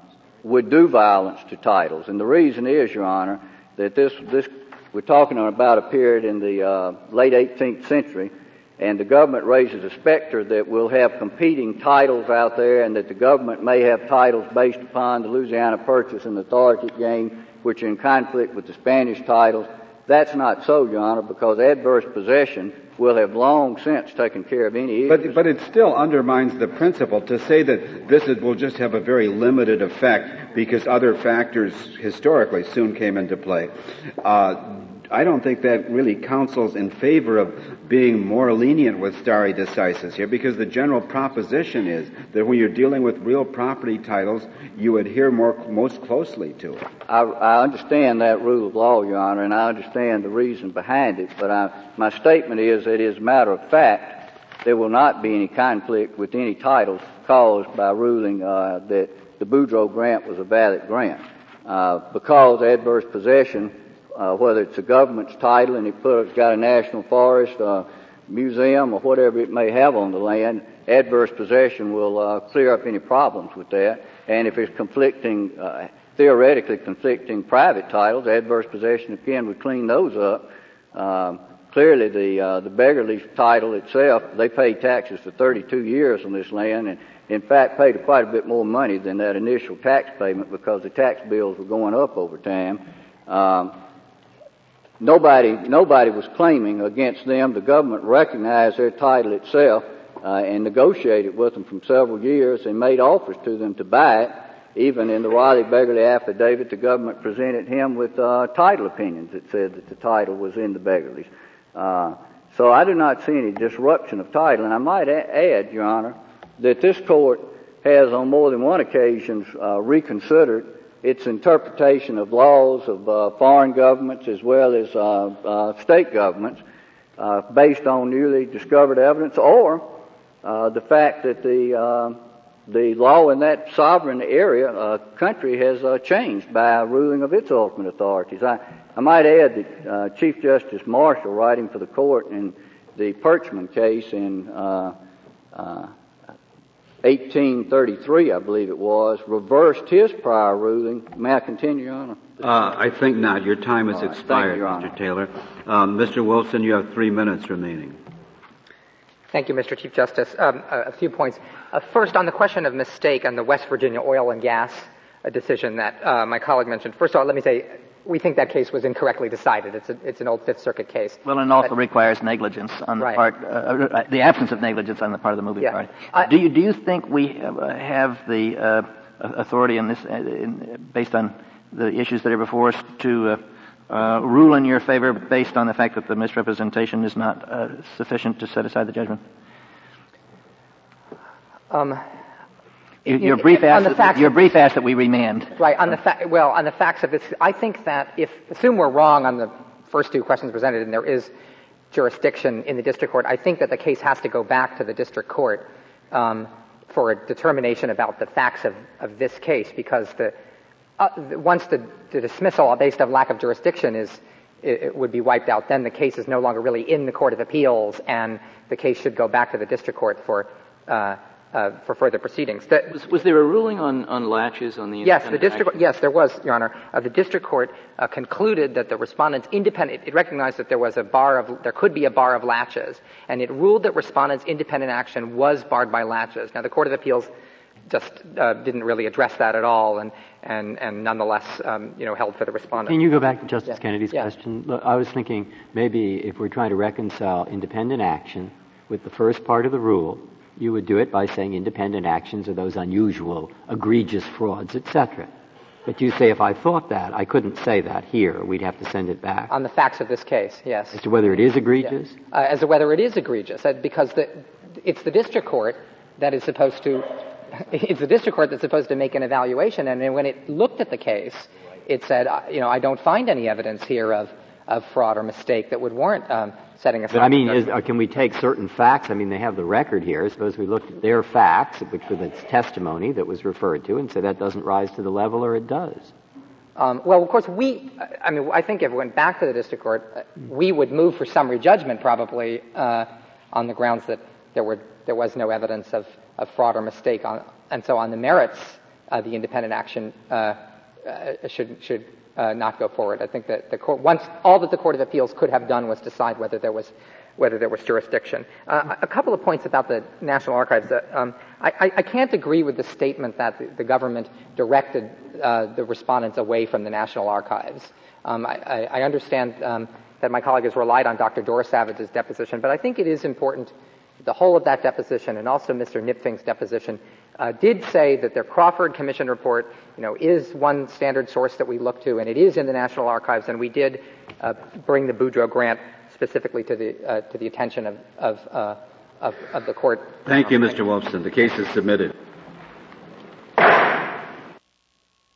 Speaker 8: would do violence to titles. And the reason is, Your Honor, that this, this we're talking about a period in the uh, late 18th century, and the government raises a specter that we'll have competing titles out there, and that the government may have titles based upon the Louisiana Purchase and the Authority game, which are in conflict with the Spanish titles. That's not so, Your Honor, because adverse possession will have long since taken care of any
Speaker 1: issues. But, but it still undermines the principle to say that this will just have a very limited effect because other factors historically soon came into play. Uh, I don't think that really counsels in favor of being more lenient with stare decisis here because the general proposition is that when you're dealing with real property titles, you adhere more, most closely to it.
Speaker 8: I, I understand that rule of law, Your Honor, and I understand the reason behind it, but I, my statement is that as a matter of fact, there will not be any conflict with any titles caused by ruling uh, that the Boudreau grant was a valid grant. Uh, because adverse possession uh, whether it's a government's title and it put, it's got a national forest, uh, museum, or whatever it may have on the land, adverse possession will uh, clear up any problems with that. And if it's conflicting, uh, theoretically conflicting private titles, adverse possession again would clean those up. Um, clearly, the uh, the Beggerly title itself, they paid taxes for 32 years on this land, and in fact paid quite a bit more money than that initial tax payment because the tax bills were going up over time. Um, Nobody, nobody was claiming against them. The government recognized their title itself uh, and negotiated with them for several years and made offers to them to buy it. Even in the Riley Beggerly affidavit, the government presented him with uh, title opinions that said that the title was in the Beggerlys. Uh, so I do not see any disruption of title. And I might add, Your Honor, that this court has on more than one occasion uh, reconsidered its interpretation of laws of uh, foreign governments as well as uh, uh, state governments uh, based on newly discovered evidence or uh, the fact that the uh, the law in that sovereign area country has changed by a ruling of its ultimate authorities. I, I might add that Chief Justice Marshall, writing for the court in the Percheman case in 1833, I believe it was, reversed his prior ruling. May I continue, Your Honor?
Speaker 1: Uh, I think not. Your time has
Speaker 8: right.
Speaker 1: expired,
Speaker 8: you,
Speaker 1: Mr. Taylor. Um, Mr. Wolfson, you have three minutes remaining.
Speaker 2: Thank you, Mr. Chief Justice. Um, a, a, few points. Uh, first, on the question of mistake on the West Virginia oil and gas uh, decision that uh, my colleague mentioned. First of all, let me say we think that case was incorrectly decided. It's, a, it's an old Fifth Circuit case.
Speaker 3: Well, and also but, requires negligence on the
Speaker 2: right.
Speaker 3: part, uh, uh, the absence of negligence on the part of the movie yeah. party. Do you do you think we have the uh, authority in this, uh, in, based on the issues that are before us, to uh, uh, rule in your favor based on the fact that the misrepresentation is not sufficient to set aside the judgment?
Speaker 2: Um,
Speaker 3: your brief asked that, we remand.
Speaker 2: Right. On the fa- well, on the facts of this, I think that if assume we're wrong on the first two questions presented, and there is jurisdiction in the district court, I think that the case has to go back to the district court um, for a determination about the facts of, of this case, because the uh, once the, the, dismissal based on lack of jurisdiction is it, it would be wiped out, then the case is no longer really in the court of appeals, and the case should go back to the district court for. Uh, uh, for further proceedings. That,
Speaker 5: was, was, there a ruling on, on laches on the
Speaker 2: yes, the district action? yes there was, Your Honor. Uh, the district court uh, concluded that the respondents independent it recognized that there was a bar of there could be a bar of laches, and it ruled that respondents' independent action was barred by laches. Now the Court of Appeals just uh, didn't really address that at all, and and and nonetheless, um, you know, held for the respondent.
Speaker 7: Can you go back to Justice yeah. Kennedy's yeah. question? Look, I was thinking maybe if we're trying to reconcile independent action with the first part of the rule, you would do it by saying independent actions are those unusual, egregious frauds, etc. But you say if I thought that, I couldn't say that here. We'd have to send it back.
Speaker 2: On the facts of this case, yes.
Speaker 7: As to whether it is egregious?
Speaker 2: Yeah. Uh, as to whether it is egregious, uh, because the, it's the district court that is supposed to, [laughs] it's the district court that's supposed to make an evaluation, and when it looked at the case, it said, uh, you know, I don't find any evidence here of, of fraud or mistake that would warrant um, setting aside.
Speaker 7: But I mean, is, uh, can we take certain facts? I mean, they have the record here. Suppose we looked at their facts, which were the testimony that was referred to, and say that doesn't rise to the level, or it does.
Speaker 2: Um, well, of course, we. I mean, I think if it went back to the district court, we would move for summary judgment probably uh, on the grounds that there were there was no evidence of, of fraud or mistake, on, and so on the merits, uh, the independent action uh, uh, should should uh, not go forward. I think that the court, once all that the Court of Appeals could have done was decide whether there was whether there was jurisdiction. Uh, a couple of points about the National Archives. Uh, um, I, I, can't agree with the statement that the, the government directed uh, the respondents away from the National Archives. Um, I, I, understand um, that my colleague has relied on Dr. Dora Savage's deposition, but I think it is important the whole of that deposition and also Mr. Knipfing's deposition uh, did say that their Crawford Commission report, you know, is one standard source that we look to, and it is in the National Archives, and we did uh, bring the Boudreau grant specifically to the uh, to the attention of of, uh, of, of the court.
Speaker 1: Thank you, Mr. Wolfson. The case is submitted.